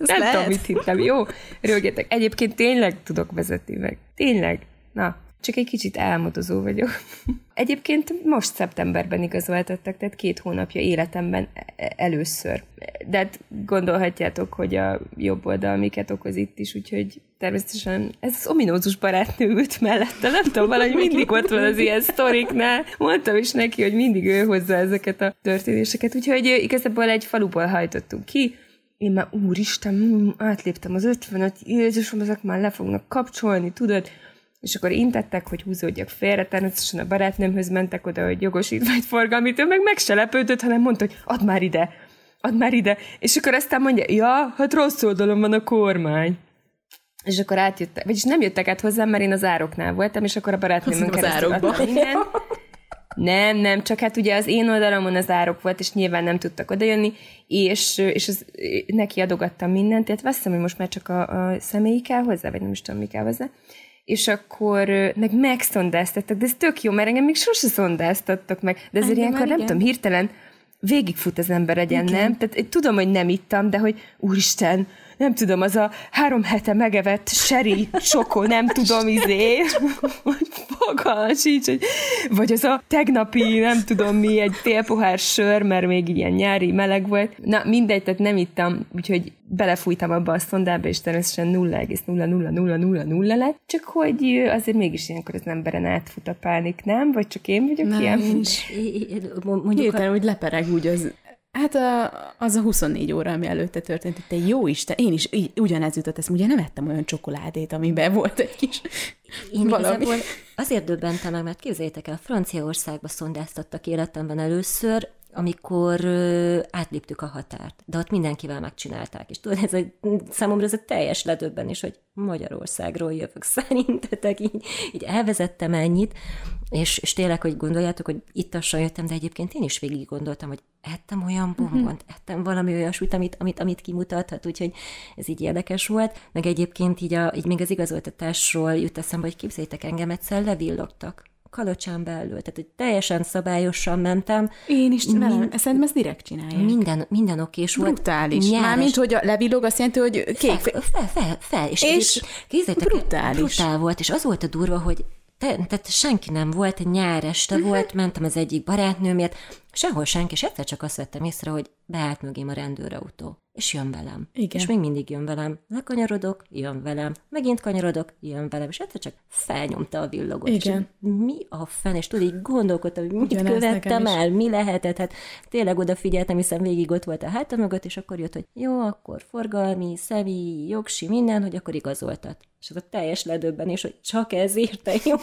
Ez nem lehet. tudom, mit hittem. Jó, rögjetek. Egyébként tényleg tudok vezetni meg. Tényleg. Na, csak egy kicsit álmodozó vagyok. Egyébként most szeptemberben igazoltattak, tehát két hónapja életemben e- először. De hát gondolhatjátok, hogy a jobb oldal miket okoz itt is, úgyhogy természetesen ez az ominózus barátnő ült mellette, nem tudom, valahogy mindig ott van az ilyen sztoriknál. Mondtam is neki, hogy mindig ő hozza ezeket a történéseket, úgyhogy igazából egy faluból hajtottunk ki, én már úristen, átléptem az 55, Jézusom, ezek már le fognak kapcsolni, tudod? És akkor intettek, hogy húzódjak félre, természetesen a barátnőmhöz mentek oda, hogy jogosítvány forgalmit, ő meg meg se lepődött, hanem mondta, hogy add már ide, add már ide. És akkor aztán mondja, ja, hát rossz oldalon van a kormány. És akkor átjöttek, vagyis nem jöttek át hozzám, mert én az ároknál voltam, és akkor a barátnőmön keresztül adtam innen. Nem, nem, csak hát ugye az én oldalamon az árok volt, és nyilván nem tudtak odajönni, és, és az, neki adogattam mindent, tehát veszem, hogy most már csak a, a személyi kell hozzá, vagy nem is tudom, mi kell hozzá. És akkor meg megszondáztattak, de ez tök jó, mert engem még sose szondáztattak meg, de ezért ilyenkor nem tudom, hirtelen végigfut az ember egyen, igen. nem? Tehát tudom, hogy nem ittam, de hogy úristen, nem tudom, az a három hete megevett seri sokó, nem tudom, izé, vagy fogalmas sincs, hogy, vagy az a tegnapi, nem tudom mi, egy télpohár sör, mert még ilyen nyári meleg volt. Na, mindegy, tehát nem ittam, úgyhogy belefújtam abba a szondába, és természetesen 0,00000 lett, csak hogy azért mégis ilyenkor az emberen átfut a pánik, nem? Vagy csak én vagyok nem, ilyen? Nincs.
Mondjuk, Hirtelen, a... hogy lepereg úgy az Hát a, az a 24 óra, ami előtte történt, hogy te jó Isten, én is ugyanez jutott ezt, ugye nem ettem olyan csokoládét, amiben volt egy kis
Én valami. azért döbbentem meg, mert képzeljétek el, Franciaországba szondáztattak életemben először, amikor átléptük a határt. De ott mindenkivel megcsinálták. És tudod, ez a, számomra ez a teljes ledöbbenés, hogy Magyarországról jövök szerintetek, így, így elvezettem ennyit, és, és tényleg, hogy gondoljátok, hogy itt assan jöttem, de egyébként én is végig gondoltam, hogy ettem olyan mhm. bombont, uh-huh. ettem valami olyasmit, amit, amit, amit kimutathat, úgyhogy ez így érdekes volt. Meg egyébként így, a, így még az igazoltatásról jut eszembe, hogy képzeljétek engem, egyszer levillogtak kalocsán belül, tehát hogy teljesen szabályosan mentem.
Én is csinálom, Min- szerintem ezt direkt csinálják.
Minden, minden okés volt.
Brutális. Nyáres. Mármint, hogy a levillog azt jelenti, hogy kék.
Fel, fel, fel, fel. És,
és, és brutális.
Brutál volt, és az volt a durva, hogy te, tehát senki nem volt, nyár este uh-huh. volt, mentem az egyik barátnőmért, sehol senki, és egyszer csak azt vettem észre, hogy beállt mögém a rendőrautó, és jön velem. Igen. És még mindig jön velem. Lekanyarodok, jön velem. Megint kanyarodok, jön velem. És egyszer csak felnyomta a villogot.
Igen.
És mi a fen, és tudod, így gondolkodtam, hogy mit Ugyanez követtem el, mi lehetett. Hát tényleg odafigyeltem, hiszen végig ott volt a hátam mögött, és akkor jött, hogy jó, akkor forgalmi, személyi, jogsi, minden, hogy akkor igazoltat. És az a teljes ledöbbenés, hogy csak ez érte jó.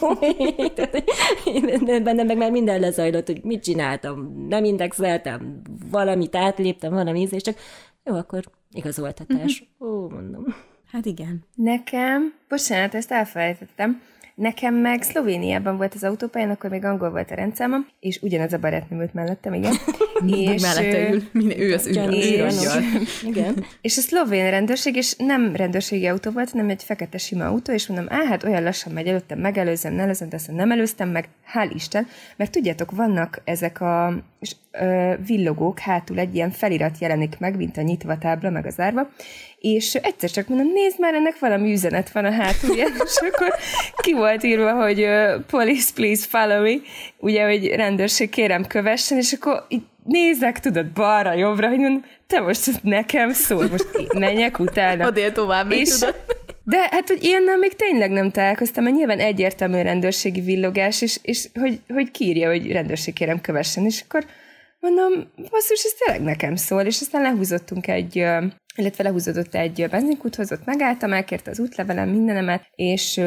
Bennem meg már minden lezajlott, hogy mit csináltam, nem indexeltem, valamit átléptem, valami íz, és csak jó, akkor igazoltatás. Ó, mondom.
Hát igen.
Nekem, bocsánat, ezt elfelejtettem, Nekem meg Szlovéniában volt az autópályán, akkor még angol volt a rendszámom, és ugyanaz a barátnőm ült mellettem, igen.
és mellette ül, minden, ő az és,
igen. és a szlovén rendőrség, és nem rendőrségi autó volt, hanem egy fekete sima autó, és mondom, á, hát olyan lassan megy előttem, megelőzem, ne előzem, de aztán nem előztem meg, hál' Isten, mert tudjátok, vannak ezek a és, ö, villogók, hátul egy ilyen felirat jelenik meg, mint a nyitva tábla, meg az árva, és egyszer csak mondom, nézd már, ennek valami üzenet van a hátulján, és akkor ki volt írva, hogy uh, police, please follow me, ugye, hogy rendőrség kérem kövessen, és akkor így nézek, tudod, balra, jobbra, hogy mondom, te most nekem szól, most menjek utána.
Adél tovább, és, tudod.
De hát, hogy ilyennel még tényleg nem találkoztam, mert nyilván egyértelmű rendőrségi villogás, és, és hogy, hogy kírja, hogy rendőrség kérem kövessen, és akkor mondom, basszus, ez tényleg nekem szól, és aztán lehúzottunk egy, illetve lehúzódott egy benzinkúthoz, ott megálltam, elkérte az útlevelem, mindenemet, és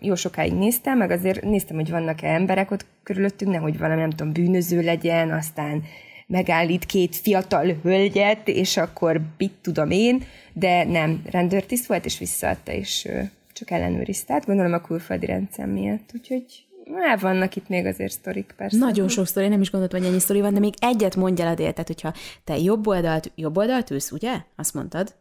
jó sokáig néztem, meg azért néztem, hogy vannak-e emberek ott körülöttünk, nehogy valami, nem tudom, bűnöző legyen, aztán megállít két fiatal hölgyet, és akkor mit tudom én, de nem, rendőrtiszt volt, és visszaadta, és csak ellenőrizte. Hát gondolom a külföldi rendszer miatt, úgyhogy Hát vannak itt még azért sztorik, persze.
Nagyon sok sztori, nem is gondoltam, hogy ennyi sztori van, de még egyet mondjál a tehát hogyha te jobb oldalt, jobb oldalt ülsz, ugye? Azt mondtad?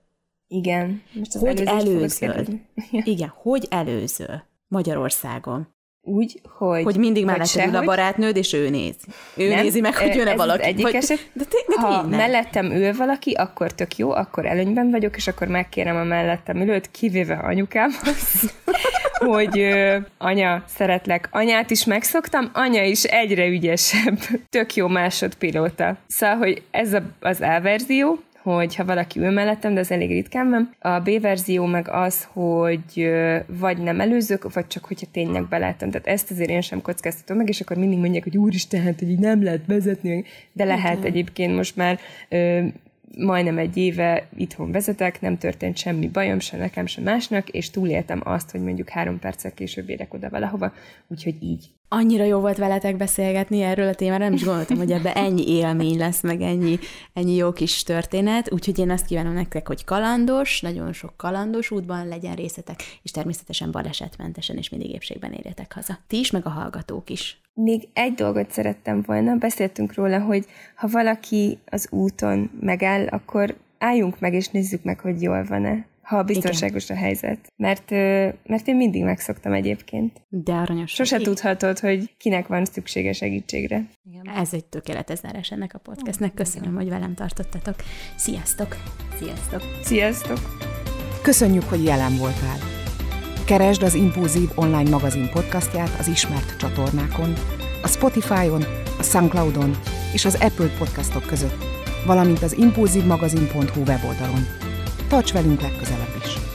Igen.
Most az hogy előzöl? Igen, hogy előzöl Magyarországon?
úgy, hogy...
Hogy mindig mellettem ül a barátnőd, és ő néz. Ő nem, nézi meg, hogy jön-e valaki.
egyik vagy, eset, de de ha nem. mellettem ül valaki, akkor tök jó, akkor előnyben vagyok, és akkor megkérem a mellettem ülőt, kivéve anyukám, hogy ö, anya, szeretlek. Anyát is megszoktam, anya is egyre ügyesebb. Tök jó másodpilóta. Szóval, hogy ez a, az elverzió, hogy ha valaki ül mellettem, de ez elég ritkán van. A B verzió meg az, hogy vagy nem előzök, vagy csak hogyha tényleg belátom. Tehát ezt azért én sem kockáztatom meg, és akkor mindig mondják, hogy úristen, hát, hogy így nem lehet vezetni, de lehet egyébként most már majdnem egy éve itthon vezetek, nem történt semmi bajom, se nekem, se másnak, és túléltem azt, hogy mondjuk három perccel később érek oda valahova, úgyhogy így.
Annyira jó volt veletek beszélgetni erről a témáról, nem is gondoltam, hogy ebbe ennyi élmény lesz, meg ennyi, ennyi jó kis történet, úgyhogy én azt kívánom nektek, hogy kalandos, nagyon sok kalandos útban legyen részletek, és természetesen balesetmentesen és mindig épségben érjetek haza. Ti is, meg a hallgatók is.
Még egy dolgot szerettem volna, beszéltünk róla, hogy ha valaki az úton megáll, akkor álljunk meg és nézzük meg, hogy jól van-e ha biztonságos Igen. a helyzet. Mert, mert én mindig megszoktam egyébként.
De aranyos.
Sose tudhatod, hogy kinek van szüksége segítségre.
Igen. Ez egy tökéletes zárás ennek a podcastnek. Köszönöm, Igen. hogy velem tartottatok. Sziasztok!
Sziasztok!
Sziasztok!
Köszönjük, hogy jelen voltál. Keresd az Impulzív online magazin podcastját az ismert csatornákon, a Spotify-on, a Soundcloud-on és az Apple podcastok között, valamint az impulzívmagazin.hu weboldalon. Tarts velünk legközelebb is!